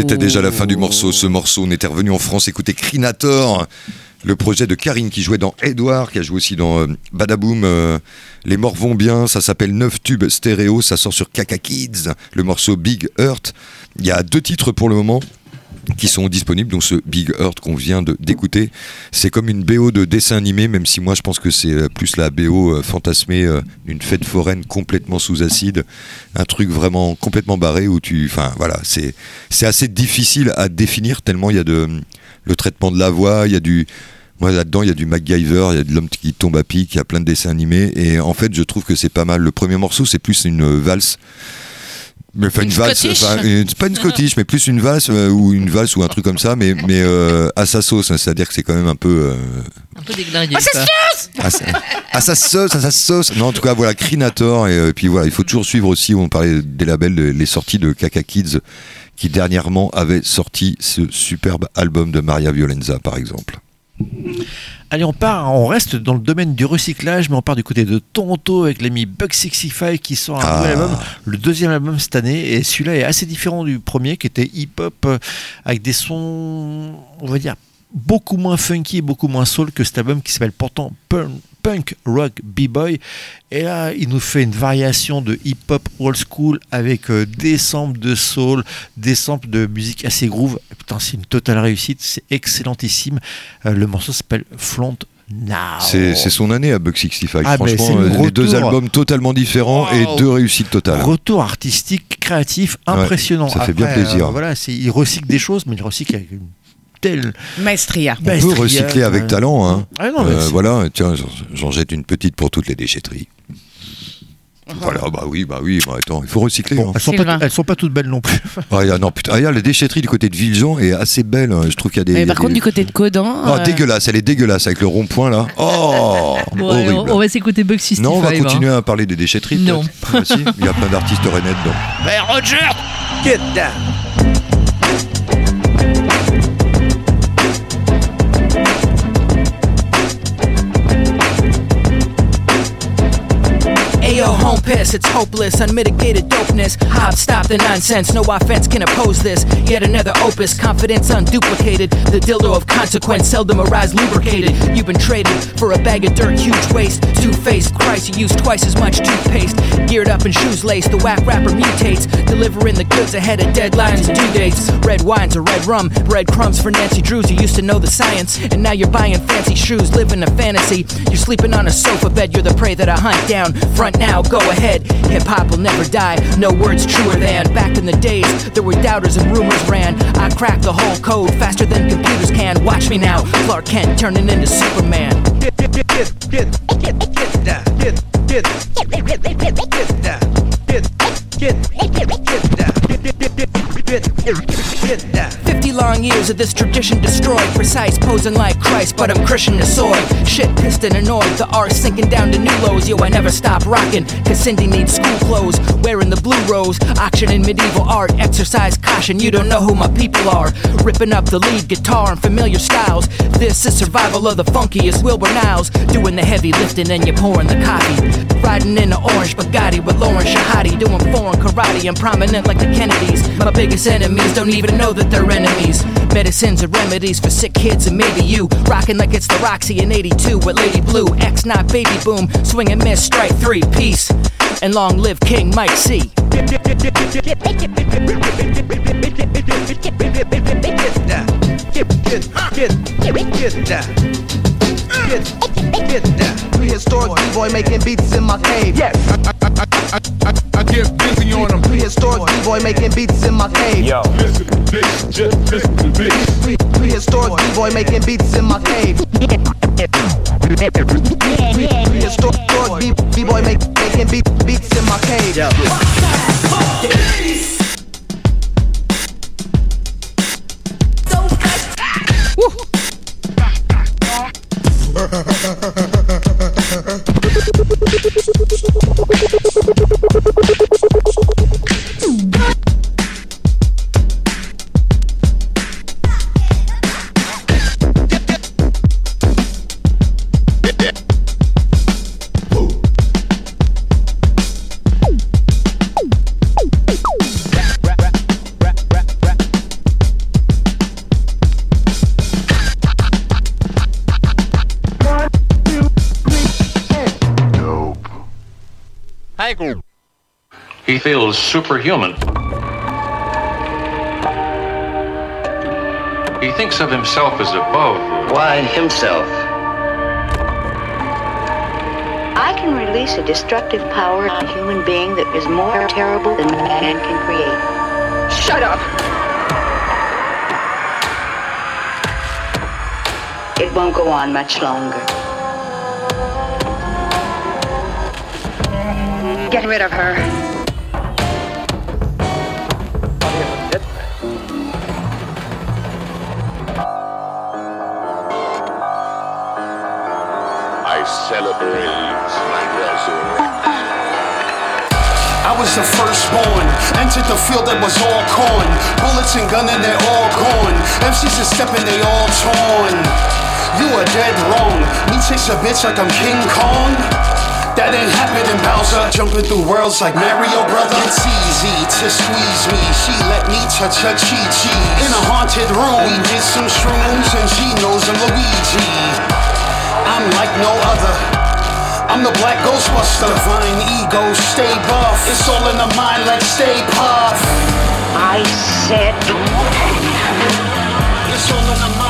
C'était déjà la fin du morceau. Ce morceau, on était revenu en France écouter Crinator, le projet de Karine qui jouait dans Edouard, qui a joué aussi dans euh, Badaboom. euh, Les morts vont bien, ça s'appelle 9 tubes stéréo, ça sort sur Kaka Kids, le morceau Big Earth. Il y a deux titres pour le moment qui sont disponibles, donc ce Big Earth qu'on vient d'écouter. C'est comme une BO de dessin animé, même si moi je pense que c'est euh, plus la BO euh, fantasmée euh, d'une fête foraine complètement sous acide, un truc vraiment complètement barré où tu, enfin voilà, c'est c'est assez difficile à définir tellement il y a de le traitement de la voix, il y a du moi là-dedans, il y a du MacGyver, il y a de l'homme qui tombe à pic, il y a plein de dessins animés. Et en fait, je trouve que c'est pas mal. Le premier morceau, c'est plus une euh, valse. Mais enfin, une, Une valse, enfin, une- pas une Scottish, mais plus une valse euh, ou une valse ou un truc comme ça, mais, mais euh, à sa sauce. hein. C'est-à-dire que c'est quand même un peu. euh, Un peu déglingué. À, sa, à sa sauce, à sa sauce. Non, en tout cas, voilà, Crinator. Et, puis voilà, il faut toujours suivre aussi, on parlait des labels, les les sorties de Kaka Kids, qui dernièrement avaient sorti ce superbe album de Maria Violenza, par exemple. Allez, on part, on reste dans le domaine du recyclage, mais on part du côté de Toronto avec l'ami Bug 65 qui sort un Ah. nouvel album, le deuxième album cette année, et celui-là est assez différent du premier qui était hip-hop euh, avec des sons, on va dire, beaucoup moins funky et beaucoup moins soul que cet album qui s'appelle pourtant Punk, Punk Rock B-Boy. Et là, il nous fait une variation de hip-hop old school avec euh, des samples de soul, des samples de musique assez groove. Putain, c'est une totale réussite, c'est excellentissime. Euh, le morceau s'appelle Flaunt Now. C'est son année à Buck 65. Ah, Franchement, euh, les deux albums totalement différents Wow. et deux réussites totales. Retour artistique, créatif, impressionnant. ça fait bien plaisir. euh, voilà, il recycle des choses, mais il recycle avec une telle. Maestria. On peut maestria, recycler avec euh, talent. Hein. Ah non, Euh, voilà, tiens, j'en- jette une petite pour toutes les déchetteries. Voilà, bah oui, bah oui, bah attends, il faut recycler. Bon, hein. elles sont, pas, elles sont pas toutes belles non plus. Ah, y a- non, putain, ah, y a la déchetterie du côté de Villejean est assez belle. hein. Je trouve qu'il y a des. Mais par contre, des- du côté de Codan. Ah, euh, dégueulasse, elle est dégueulasse avec le rond-point là. Oh, [LAUGHS] Bon, allez, horrible. on, on va s'écouter Bug 65. Non, on va hein. continuer à parler des déchetteries. Non. Ah, si, il y a plein d'artistes rennais dedans. Mais Roger Get down. Home piss, it's hopeless, unmitigated dopeness. Hop, stop the nonsense, no offense can oppose this. Yet another opus, confidence unduplicated. The dildo of consequence, seldom arise lubricated. You've been traded for a bag of dirt, huge waste. Two faced Christ, you use twice as much toothpaste. Geared up in shoes laced, the whack rapper mutates. Delivering the goods ahead of deadlines due dates. Red wines or red rum, breadcrumbs for Nancy Drews. You used to know the science, and now you're buying fancy shoes, living a fantasy. You're sleeping on a sofa bed, you're the prey that I hunt down. Front now, go ahead. Hip hop will never die, no words truer than. Back in the days, there were doubters and rumors ran. I cracked the whole code faster than computers can. Watch me now, Clark Kent turning into Superman. Get, get, get, get, get, get, get. Get, get, get, get, get down. Get, get, get, get down. Get, 50 long years of this tradition destroyed. Precise, posing like Christ, but I'm Christian the sword. Shit pissed and annoyed. The R sinking down to new lows. Yo, I never stop rocking. Cause Cindy needs school clothes. Wearing the blue rose. Auction in medieval art. Exercise caution. You don't know who my people are. Ripping up the lead guitar and familiar styles. This is survival of the funkiest Wilbur Niles. Doing the heavy lifting and you're pouring the coffee. Riding in the orange Bugatti with Lauren Shahadi. Doing foreign karate and prominent like the Kennedys. My biggest enemies don't even know that they're enemies. Medicines and remedies for sick kids and maybe you. Rocking like it's the Roxy in 82 with Lady Blue. X not baby boom. Swing and miss, strike three. Peace. And long live King Mike C. Get. Get, get, Bitch, get that. Prehistoric boy making beats in my cave. Yes. I, I, I, I, I get busy on them. Prehistoric boy making beats in my cave. Yo. Just listen prehistoric boy making beats in my cave. Prehistoric b-boy making beats in my cave. Yo. Woo. Thank you. He feels superhuman. He thinks of himself as above. Why himself? I can release a destructive power in a human being that is more terrible than man can create. Shut up! It won't go on much longer. Get rid of her. I celebrate my resurrection. I was the firstborn, entered the field that was all corn. Bullets and gun and they're all gone. MCs are stepping, they all torn. You are dead wrong. Me chase a bitch like I'm King Kong. That ain't happening, Bowser. Jumping through worlds like Mario Brother. It's easy to squeeze me. She let me touch her chi chi. In a haunted room, we did some shrooms and she knows I'm Luigi. I'm like no other. I'm the black Ghostbuster. Divine ego, stay buff. It's all in the mind like stay puff. I said. It's all in the mind.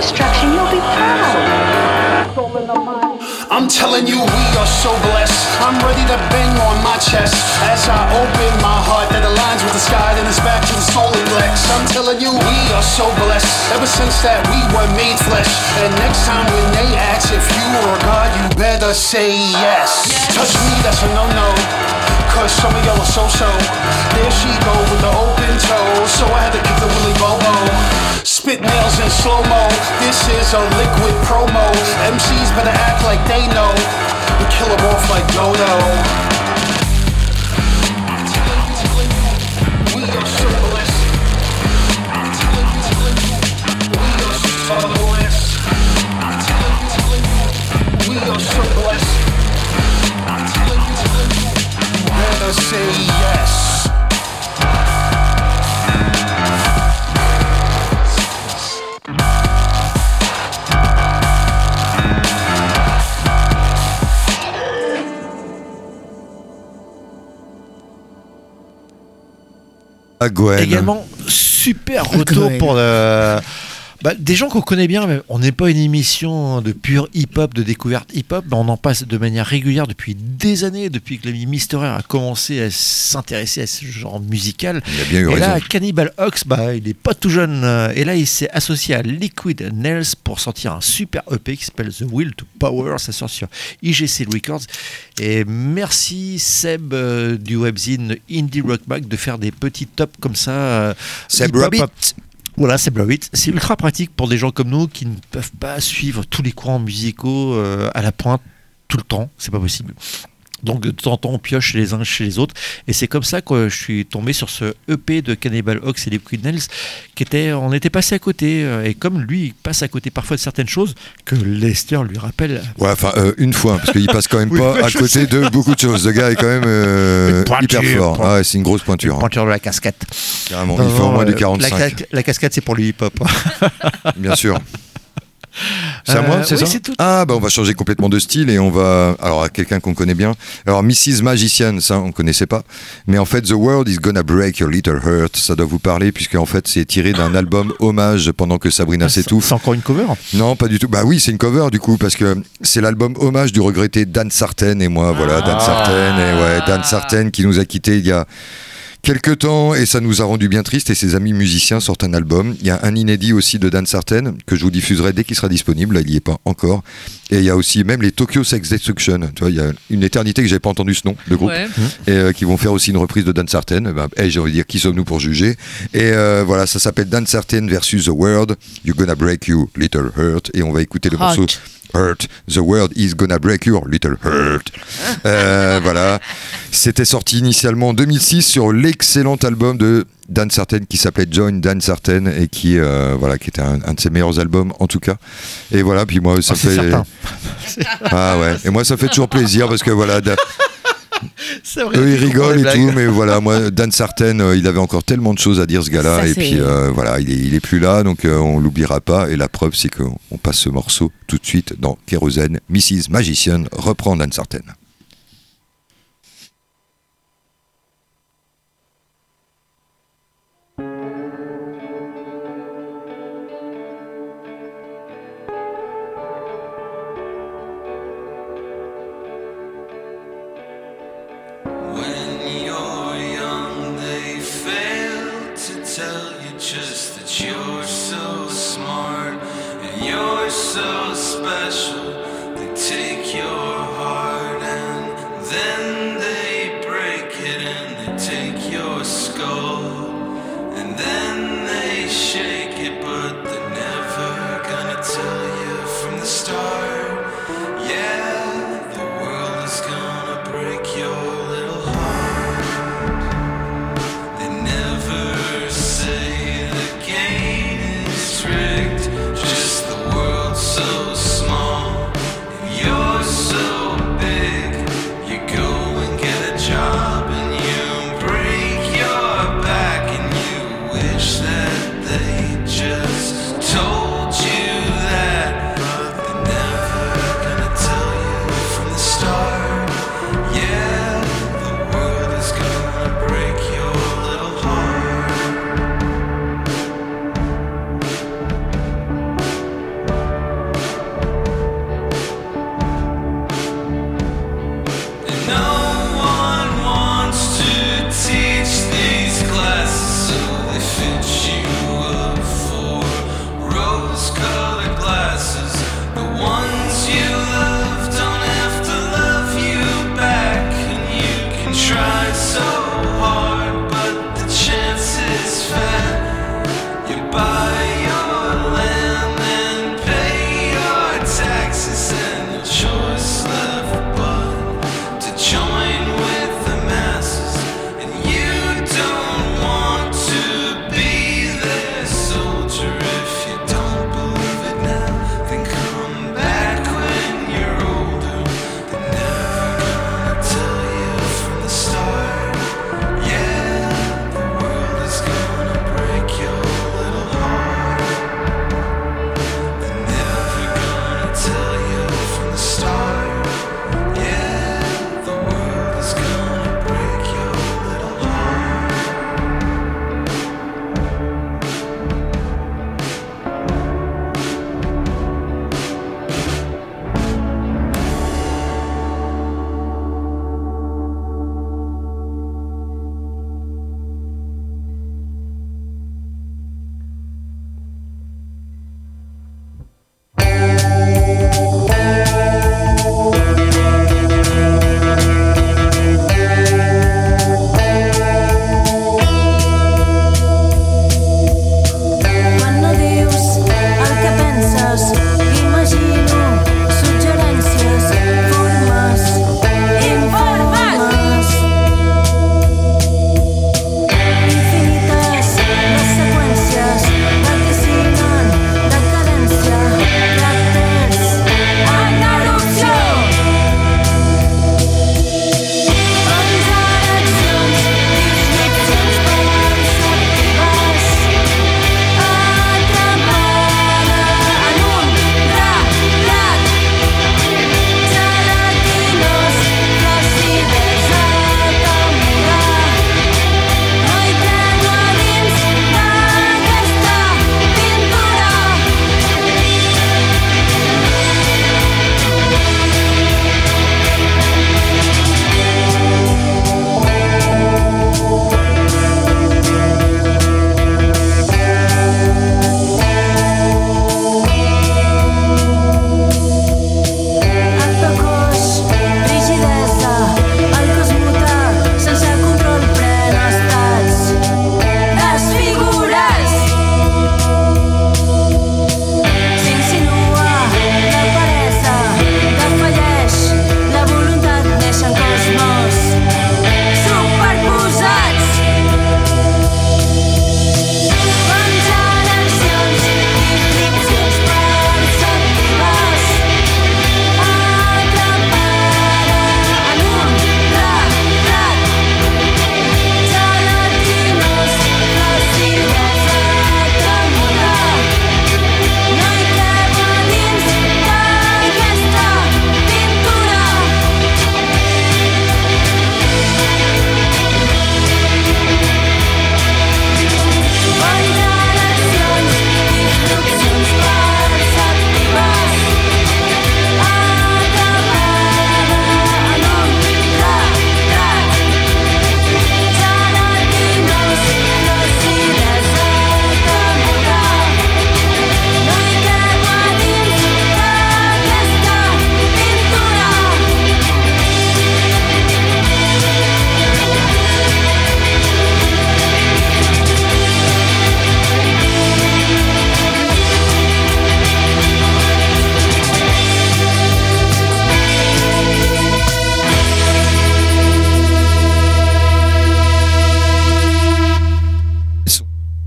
Destruction, you'll be proud. I'm telling you, we are so blessed. I'm ready to bang on my chest as I open my heart that aligns with the sky, then it's back to the solar flex. I'm telling you, we are so blessed ever since that we were made flesh. And next time when they ask if you are God, you better say yes. Touch me, that's a no no. Cause some of y'all are so so. There she go with the open toe. So I had to kick the Willy Bobo. Spit nails in slow mo. This is a liquid promo. MCs better act like they know. We kill 'em off like Dodo. Également, super retour pour le- bah, des gens qu'on connaît bien. mais on n'est pas une émission de pur hip-hop, de découverte hip-hop, mais on en passe de manière régulière depuis des années, depuis que l'ami Mister a commencé à s'intéresser à ce genre musical. Il a bien eu Et là. Cannibal Ox, bah, il est pas tout jeune. euh, Et là, il s'est associé à Liquid Nails pour sortir un super EP qui s'appelle The Will to Power. Ça sort sur IGC Records. Et merci Seb euh, du webzine Indie Rock Mag de faire des petits tops comme ça. euh, Seb. Rabbit. Voilà, Seb Rabbit. C'est ultra pratique pour des gens comme nous qui ne peuvent pas suivre tous les courants musicaux euh, à la pointe tout le temps. C'est pas possible. Donc de temps en temps, on pioche les uns chez les autres. Et c'est comme ça que je suis tombé sur ce EP de Cannibal Ox et Liquid Nails, qui était, on était passé à côté. euh, Et comme lui, il passe à côté parfois de certaines choses que Lester lui rappelle. Ouais, enfin, euh, une fois, parce qu'il passe quand même [LAUGHS] Oui, pas à côté sais. de beaucoup de choses. Le gars est quand même euh, Une pointure, hyper fort. point- Ah ouais, c'est une grosse pointure. hein. Pointure de la casquette. Carrément. Non, Il fait au moins du euh, 45. La, ca- la casquette, c'est pour le hip-hop. Bien sûr. [LAUGHS] C'est à Euh, moi, c'est oui, ça c'est tout. Ah, bah on va changer complètement de style et on va. Alors, à quelqu'un qu'on connaît bien. Alors, Mrs. Magician, ça, on connaissait pas. Mais en fait, The World is Gonna Break Your Little Heart, ça doit vous parler, puisque en fait, c'est tiré d'un album [LAUGHS] hommage pendant que Sabrina s'étouffe. C'est encore une cover Non, pas du tout. Bah oui, c'est une cover du coup, parce que c'est l'album hommage du regretté Dan Sarten et moi, voilà, Dan Sarten, et ouais, Dan Sarten qui nous a quittés il y a quelques temps et ça nous a rendu bien triste et ses amis musiciens sortent un album. Il y a un inédit aussi de Dan Sarten que je vous diffuserai dès qu'il sera disponible, là, il n'y est pas encore. Et il y a aussi même les Tokyo Sex Destruction, tu vois, il y a une éternité que j'avais pas entendu ce nom de groupe Ouais. et euh, qui vont faire aussi une reprise de Dan Sarten. Eh ben, eh, j'ai envie de dire qui sommes-nous pour juger? Et euh, voilà, ça s'appelle Dan Sarten versus The World. You're gonna break you little hurt et on va écouter le morceau Hurt. The world is gonna break your little hurt. Euh, [LAUGHS] voilà. C'était sorti initialement en 2006 sur l'excellent album de Dan Sarten qui s'appelait Join Dan Sarten et qui, euh, voilà, qui était un, un de ses meilleurs albums en tout cas. Et voilà, puis moi ça Ah, c'est fait. certain. Ah ouais, et moi ça fait toujours plaisir parce que voilà. [LAUGHS] [LAUGHS] Vrai, Eux ils rigolent et blagues. tout, mais voilà, moi [LAUGHS] Dan Sarten, euh, il avait encore tellement de choses à dire ce gars-là, et puis euh, voilà, il est, il est plus là, donc euh, on l'oubliera pas. Et la preuve, c'est qu'on on passe ce morceau tout de suite dans Kérosène. Mrs. Magician reprend Dan Sarten.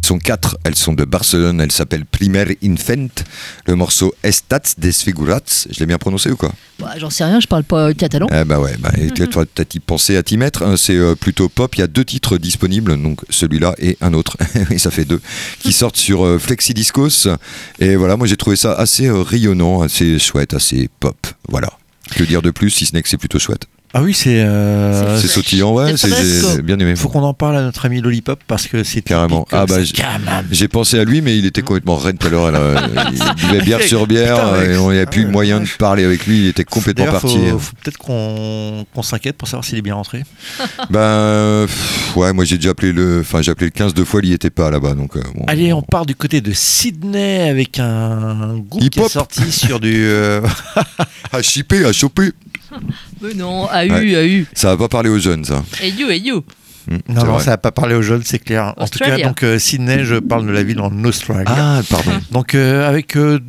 Sont quatre, elles sont de Barcelone, elles s'appellent Primer Infant. Le morceau Estats Desfigurats, je l'ai bien prononcé ou quoi Bah, J'en sais rien, je parle pas catalan. Eh bah ouais, bah, toi, t'as y pensé à t'y mettre. hein, C'est euh, plutôt pop. Il y a deux titres disponibles, donc celui-là et un autre. [LAUGHS] et ça fait deux qui sortent sur euh, Flexidiscos. Et voilà, moi j'ai trouvé ça assez euh, rayonnant, assez chouette, assez pop. Voilà. Que dire de plus si ce n'est que c'est plutôt chouette. Ah oui, c'est. euh, C'est sautillant, ouais. c'est c'est- bien aimé. Faut qu'on en parle à notre ami Lollipop parce que c'est Carrément. Ah bah c'est j'ai pensé à lui, mais il était complètement raide tout à l'heure. alors, Il buvait [LAUGHS] bière sur bière, Putain, ouais. et on n'avait plus moyen de parler avec lui. Il était complètement parti. Faut, faut peut-être qu'on s'inquiète pour savoir s'il est bien rentré. [LAUGHS] Ben, euh, pff, ouais, moi j'ai déjà appelé le, enfin j'ai appelé le 15 deux fois, il y était pas là-bas, donc. euh, bon. Allez, on part du côté de Sydney avec un groupe qui est sorti sur du. euh, [LAUGHS] à chipper, à choper. [LAUGHS] Mais non, a eu, Ouais. a eu. Ça va pas parler aux jeunes, ça. Et you, et you. Hmm, Non, non, vrai. ça va pas parler aux jeunes, c'est clair. En tout cas, Australia. donc euh, Sydney, je parle de la ville en Australie. Ah, pardon. [LAUGHS] Donc euh, avec euh,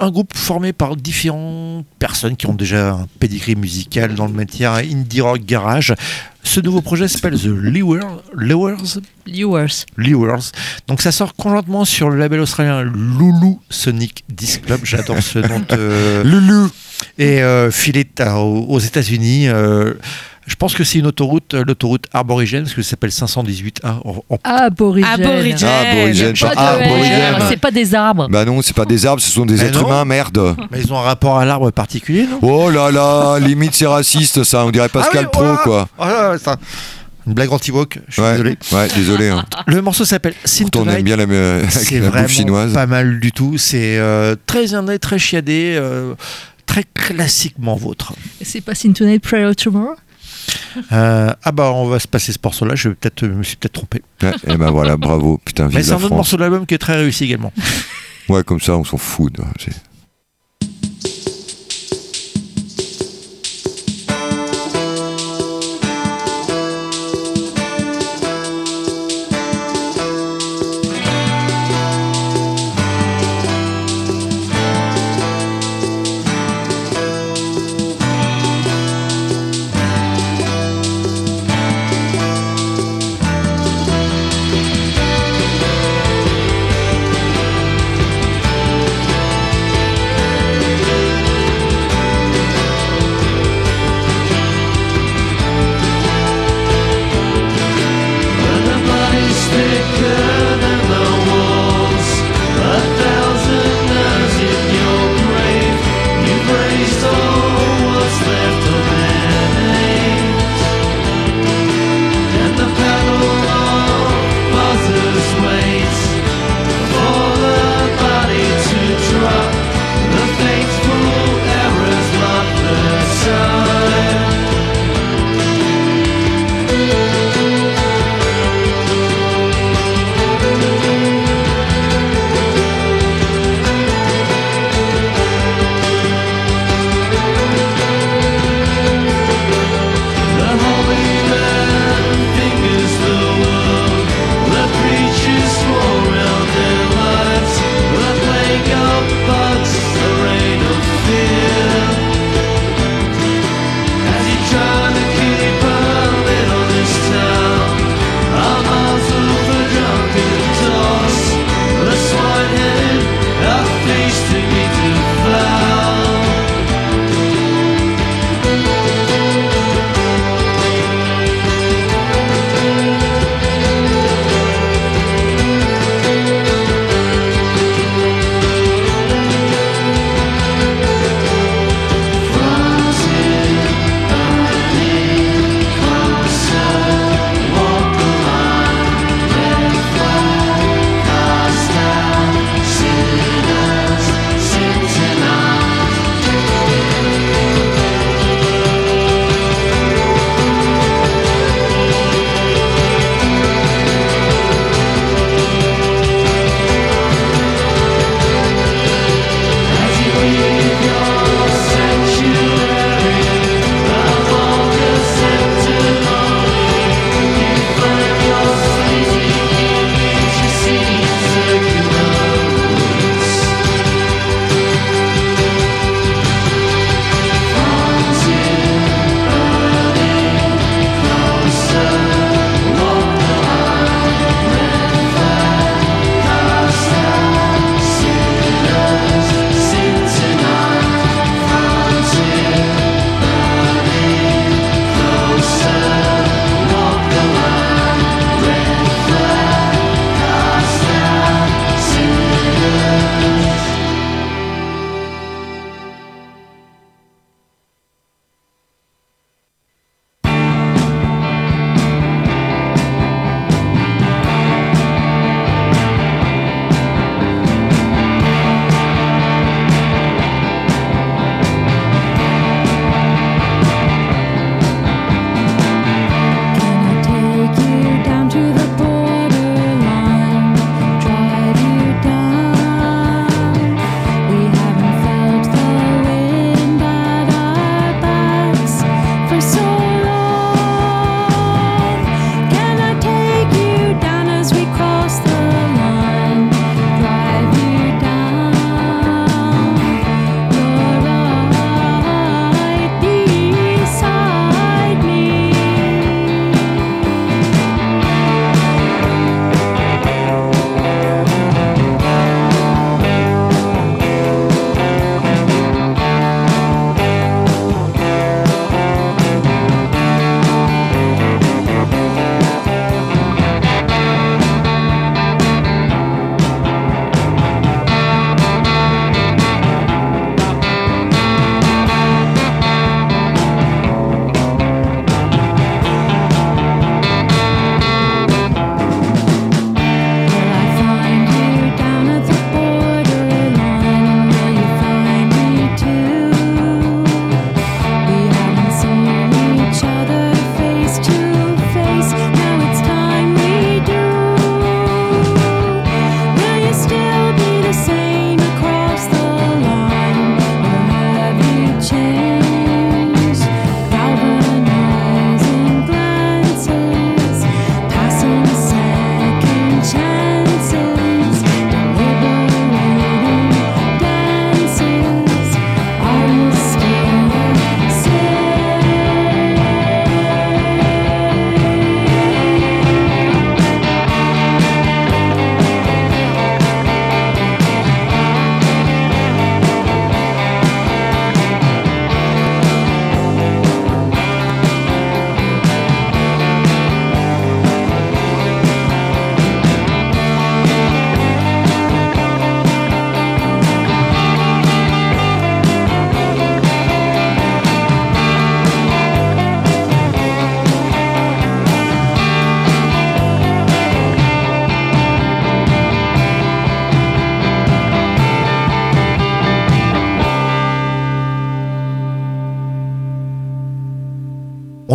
un groupe formé par différentes personnes qui ont déjà un pedigree musical dans le métier indie rock garage. Ce nouveau projet s'appelle The Lewers. Lewers Viewers. Lewers. Donc ça sort conjointement sur le label australien Lulu Sonic Disc Club. J'adore ce nom de [LAUGHS] Lulu. Et euh, aux États-Unis. euh, je pense que c'est une autoroute, euh, l'autoroute arborigène, parce que ça s'appelle 518A. en- en- Aborigène. Aborigène. Aborigène, Pas aborigène. C'est pas des arbres. Bah non, c'est pas des arbres, ce sont des Mais êtres non. humains, merde. Mais ils ont un rapport à l'arbre particulier, non? Oh là là, limite c'est raciste, ça. On dirait Pascal Ah oui, Pro, voilà. quoi. Ça. Une blague anti-woke, je suis Ouais, désolé. ouais, désolé. hein. Le morceau s'appelle Sin Pourtant, on aime bien la, euh, C'est la chinoise. pas mal du tout. C'est euh, très indé, très chiadé, euh, très classiquement vôtre. C'est pas Sin Tonight Prayer Tomorrow Euh, ah bah on va se passer ce morceau-là. Je vais peut-être, me suis peut-être trompé. Ouais, et ben voilà, bravo. Putain, Mais c'est un autre morceau de l'album qui est très réussi également. Ouais, comme ça, on s'en fout. quoi.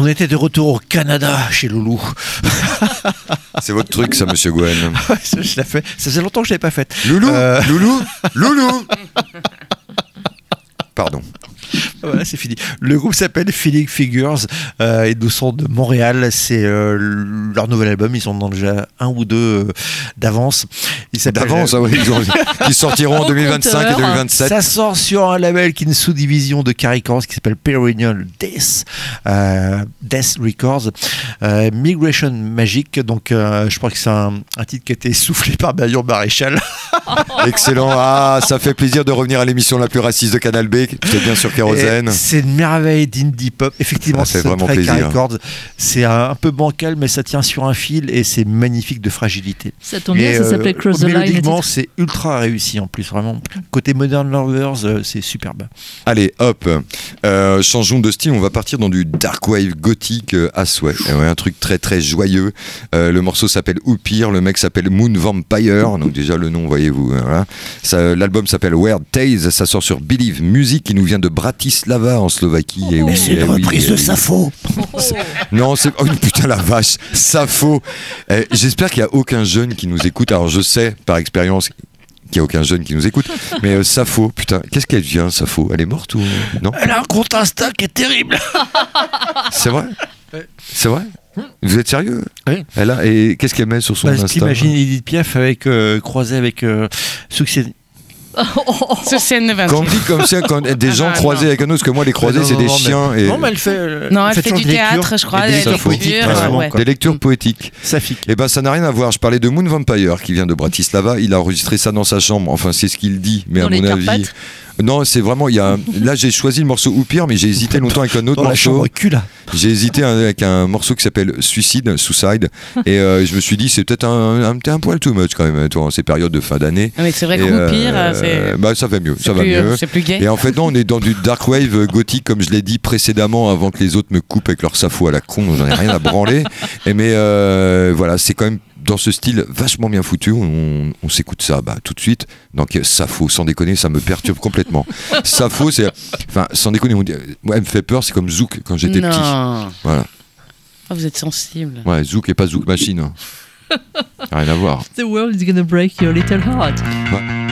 On était de retour au Canada chez Loulou. [LAUGHS] C'est votre truc, ça, monsieur Gwen. [LAUGHS] Ouais, ça, je fait. Ça faisait longtemps que je l'avais pas fait. Loulou Euh, Loulou Loulou [LAUGHS] Pardon. Voilà, c'est fini. Le groupe s'appelle Feeling Figures euh, et nous sont de Montréal. C'est euh, leur nouvel album. Ils en ont déjà un ou deux euh, d'avance. Ah ils ont- [LAUGHS] qui sortiront en 2025 et 2027. Ça sort sur un label qui est une sous-division de Caricans qui s'appelle Perennial Death, euh, Death Records, euh, Migration Magic. Donc, euh, je crois que c'est un, un titre qui a été soufflé par Marion Maréchal. Excellent. Ah, ça fait plaisir de revenir à l'émission la plus raciste de Canal B. C'est bien sur Kérosène. C'est une merveille d'indie pop. Effectivement, Ah, c'est très. C'est un, peu bancal, mais ça tient sur un fil et c'est magnifique de fragilité. Ça tombe bien, ça s'appelait Cross the Line, c'est ultra réussi en plus. Vraiment, côté Modern Lovers, euh, c'est superbe. Allez, hop, euh, changeons de style, on va partir dans du dark wave gothique euh, à souhait. Et ouais, un truc très très joyeux. Euh, le morceau s'appelle Oupir, le mec s'appelle Moon Vampire, donc déjà le nom, voyez-vous. hein, voilà. L'album s'appelle Weird Tales, ça sort sur Believe Music, qui nous vient de Bratislava en Slovaquie. Et oui, c'est une oui, reprise de. Sappho. Non, c'est. Oh putain, la vache, Sappho. Eh, J'espère qu'il n'y a aucun jeune qui nous écoute. Alors, je sais par expérience qu'il n'y a aucun jeune qui nous écoute, mais euh, Sappho, putain, qu'est-ce qu'elle vient, Sappho? Elle est morte ou. Non? Elle a un compte Insta qui est terrible. C'est vrai? C'est vrai? Vous êtes sérieux? Oui. Elle a, et qu'est-ce qu'elle met sur son Bah, Insta? T'imagines Edith Piaf avec, euh, croisée avec euh, succès. [LAUGHS] Ce scène de Quand on dit comme ça, quand des gens Ah, croisés non. avec un autre, parce que moi, les croisés, c'est des non, mais- chiens. Et... Non, mais elle fait. euh, Non, elle fait du des lectures théâtre, je crois, et des elle lectures poétiques, ouais. Des lectures poétiques. Saphique. Eh ben, ça n'a rien à voir. Je parlais de Moon Vampire qui vient de Bratislava. Il a enregistré ça dans sa chambre. Enfin, c'est ce qu'il dit. Mais Dans à mon avis. Carpates Non, c'est vraiment. Il y a un- Là, j'ai choisi le morceau Oupir, mais j'ai hésité longtemps avec un autre Dans morceau. J'ai hésité avec un morceau qui s'appelle Suicide, Suicide. [LAUGHS] Et euh, je me suis dit, c'est peut-être un, un, un poil too much quand même, toi, en ces périodes de fin d'année. Ah, mais c'est vrai que Roupir, c'est. bah, ça va mieux. Ça va plus, euh, mieux. c'est plus gay. Et en fait, non, on est dans du dark wave euh, gothique, comme je l'ai dit précédemment, avant que les autres me coupent avec leur safo à la con. J'en ai rien à branler. [LAUGHS] Et mais euh, voilà, c'est quand même dans ce style vachement bien foutu. On, on s'écoute ça bah, tout de suite. Donc, Safo, sans déconner, ça me perturbe complètement. [LAUGHS] Safo, c'est. Enfin, sans déconner, on dit- moi, elle me fait peur, c'est comme Zouk quand j'étais petit. Voilà. Oh, vous êtes sensible. Ouais, Zouk et pas Zouk Machine. [LAUGHS] Rien à voir. The world is gonna break your little heart. Мы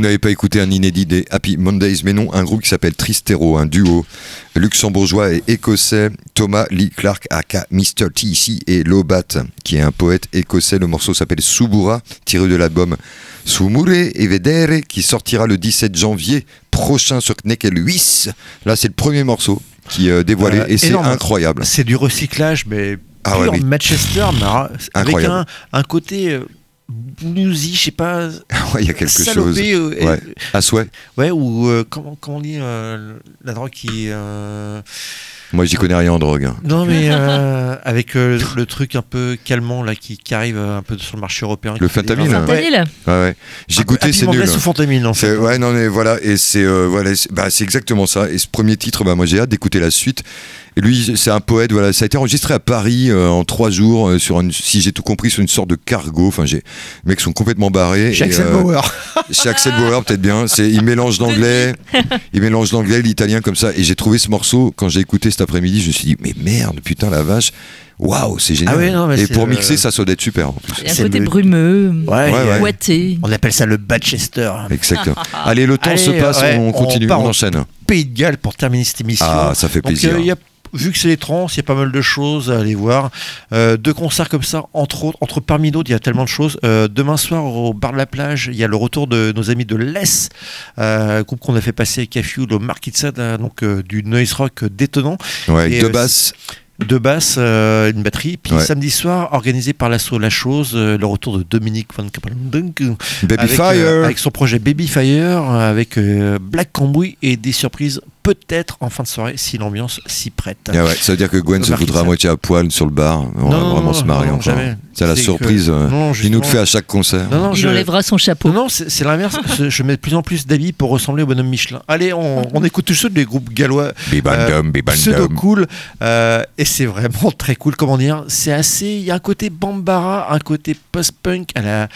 Vous n'avez pas écouté un inédit des Happy Mondays, mais non, un groupe qui s'appelle Tristero, un duo luxembourgeois et écossais, Thomas Lee Clark, aka Mr. T ici, et Lobat, qui est un poète écossais. Le morceau s'appelle Subura, tiré de l'album Sumure e Vedere, qui sortira le 17 janvier prochain sur Knekel 8. Là, c'est le premier morceau qui est dévoilé Euh, et c'est incroyable. C'est du recyclage, mais Ah ouais, pur mais- Manchester, mais avec un côté euh, bluesy, je sais pas. [LAUGHS] Ouais, il y a quelque salopé, chose. euh, Ouais. À souhait. Ouais, ou euh, comment, comment on dit euh, la drogue qui. euh, Moi, j'y connais rien en drogue. hein. Non, mais [LAUGHS] euh, avec euh, le truc un peu calmant là qui, qui arrive un peu sur le marché européen. Le fentanyl. Fentanyl Ouais. Ouais, ouais. J'ai peu goûté, c'est Happy nul. Sous fentanyl, en fait. C'est- Ouais, non, mais voilà, et c'est euh, voilà, c'est bah, c'est exactement ça. Et ce premier titre, bah, moi j'ai hâte d'écouter la suite. Et lui, c'est un poète, voilà, ça a été enregistré à Paris euh, en trois jours, euh, sur une, si j'ai tout compris, sur une sorte de cargo. Enfin, j'ai, les mecs sont complètement barrés. Chez Et, Axel euh, Bauer. Chez Axel Bauer, peut-être bien. C'est, il mélange l'anglais, [LAUGHS] il mélange l'anglais, l'italien comme ça. Et j'ai trouvé ce morceau quand j'ai écouté cet après-midi, je me suis dit, mais merde, putain la vache. Waouh, c'est génial. Ah ouais, non, mais et c'est pour le- mixer, ça doit être super. En plus. Il y a un C'est côté le- brumeux, Ouais, Ouais, ouais. ouaté. On appelle ça le Batchester. Exactement. [LAUGHS] Allez, le temps Allez, se passe, ouais, on continue, part on au enchaîne. Pays de Galles pour terminer cette émission. Ah, ça fait Donc, plaisir. euh, il y a- vu que c'est les trans, il y a pas mal de choses à aller voir. Euh, deux concerts comme ça, entre autres, entre parmi d'autres, il y a tellement de choses. Euh, demain soir, au bar de la plage, il y a le retour de nos amis de l'ES, euh, groupe qu'on a fait passer avec Cafuel au Market Sad, euh, donc euh, du noise rock détonnant. Ouais, avec Et, deux euh, basses. Deux basses, euh, une batterie. Puis Ouais. samedi soir, organisé par l'assaut La Chose, euh, le retour de Dominique Van Kapelendonk. Baby avec, Fire. euh, avec son projet Baby Fire, euh, avec euh, Black Cambouis et des surprises peut-être en fin de soirée si l'ambiance s'y prête. Ah ouais, ça veut dire que Gwen se foutra à moitié à poil sur le bar. On Non, va non, vraiment non, se marrer non, encore. jamais. C'est la C'est surprise. euh, Non, il nous le justement. fait à chaque concert. Non, non, Il je- enlèvera son chapeau. Non, non, c'est c'est l'inverse. je, mets de plus en plus d'habits pour ressembler au bonhomme Michelin. Allez, on, on écoute tous ceux des groupes gallois. Bibandum, bibandum. pseudo cool. euh, et c'est vraiment très cool. Comment dire C'est assez. Il y a un côté Bambara, un côté post-punk à la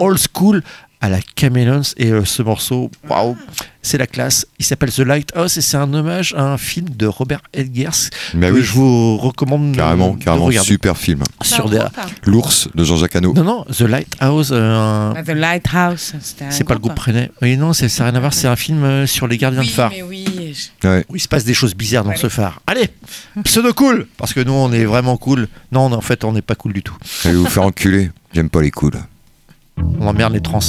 old school, à la Chameleons. Et euh, ce morceau, waouh, c'est la classe. Il s'appelle The Lighthouse et c'est un hommage à un film de Robert Edgers Mais que oui. je vous recommande de- Carrément, de carrément, regarder. super film. Sur des- L'ours de Jean-Jacques Hano. Non, non, The Lighthouse. euh, un- Ah, The Lighthouse, c'est pas le groupe. René. Oui, non, c'est- ça n'a rien à voir. C'est un film euh, sur les gardiens Oui, de phare. mais oui. Ouais. Où il se passe des choses bizarres dans ce phare. Allez, pseudo cool Parce que nous, on est vraiment cool. Non, en fait, on n'est pas cool du tout. Allez vous faire enculer. J'aime pas les là. On emmerde les trans.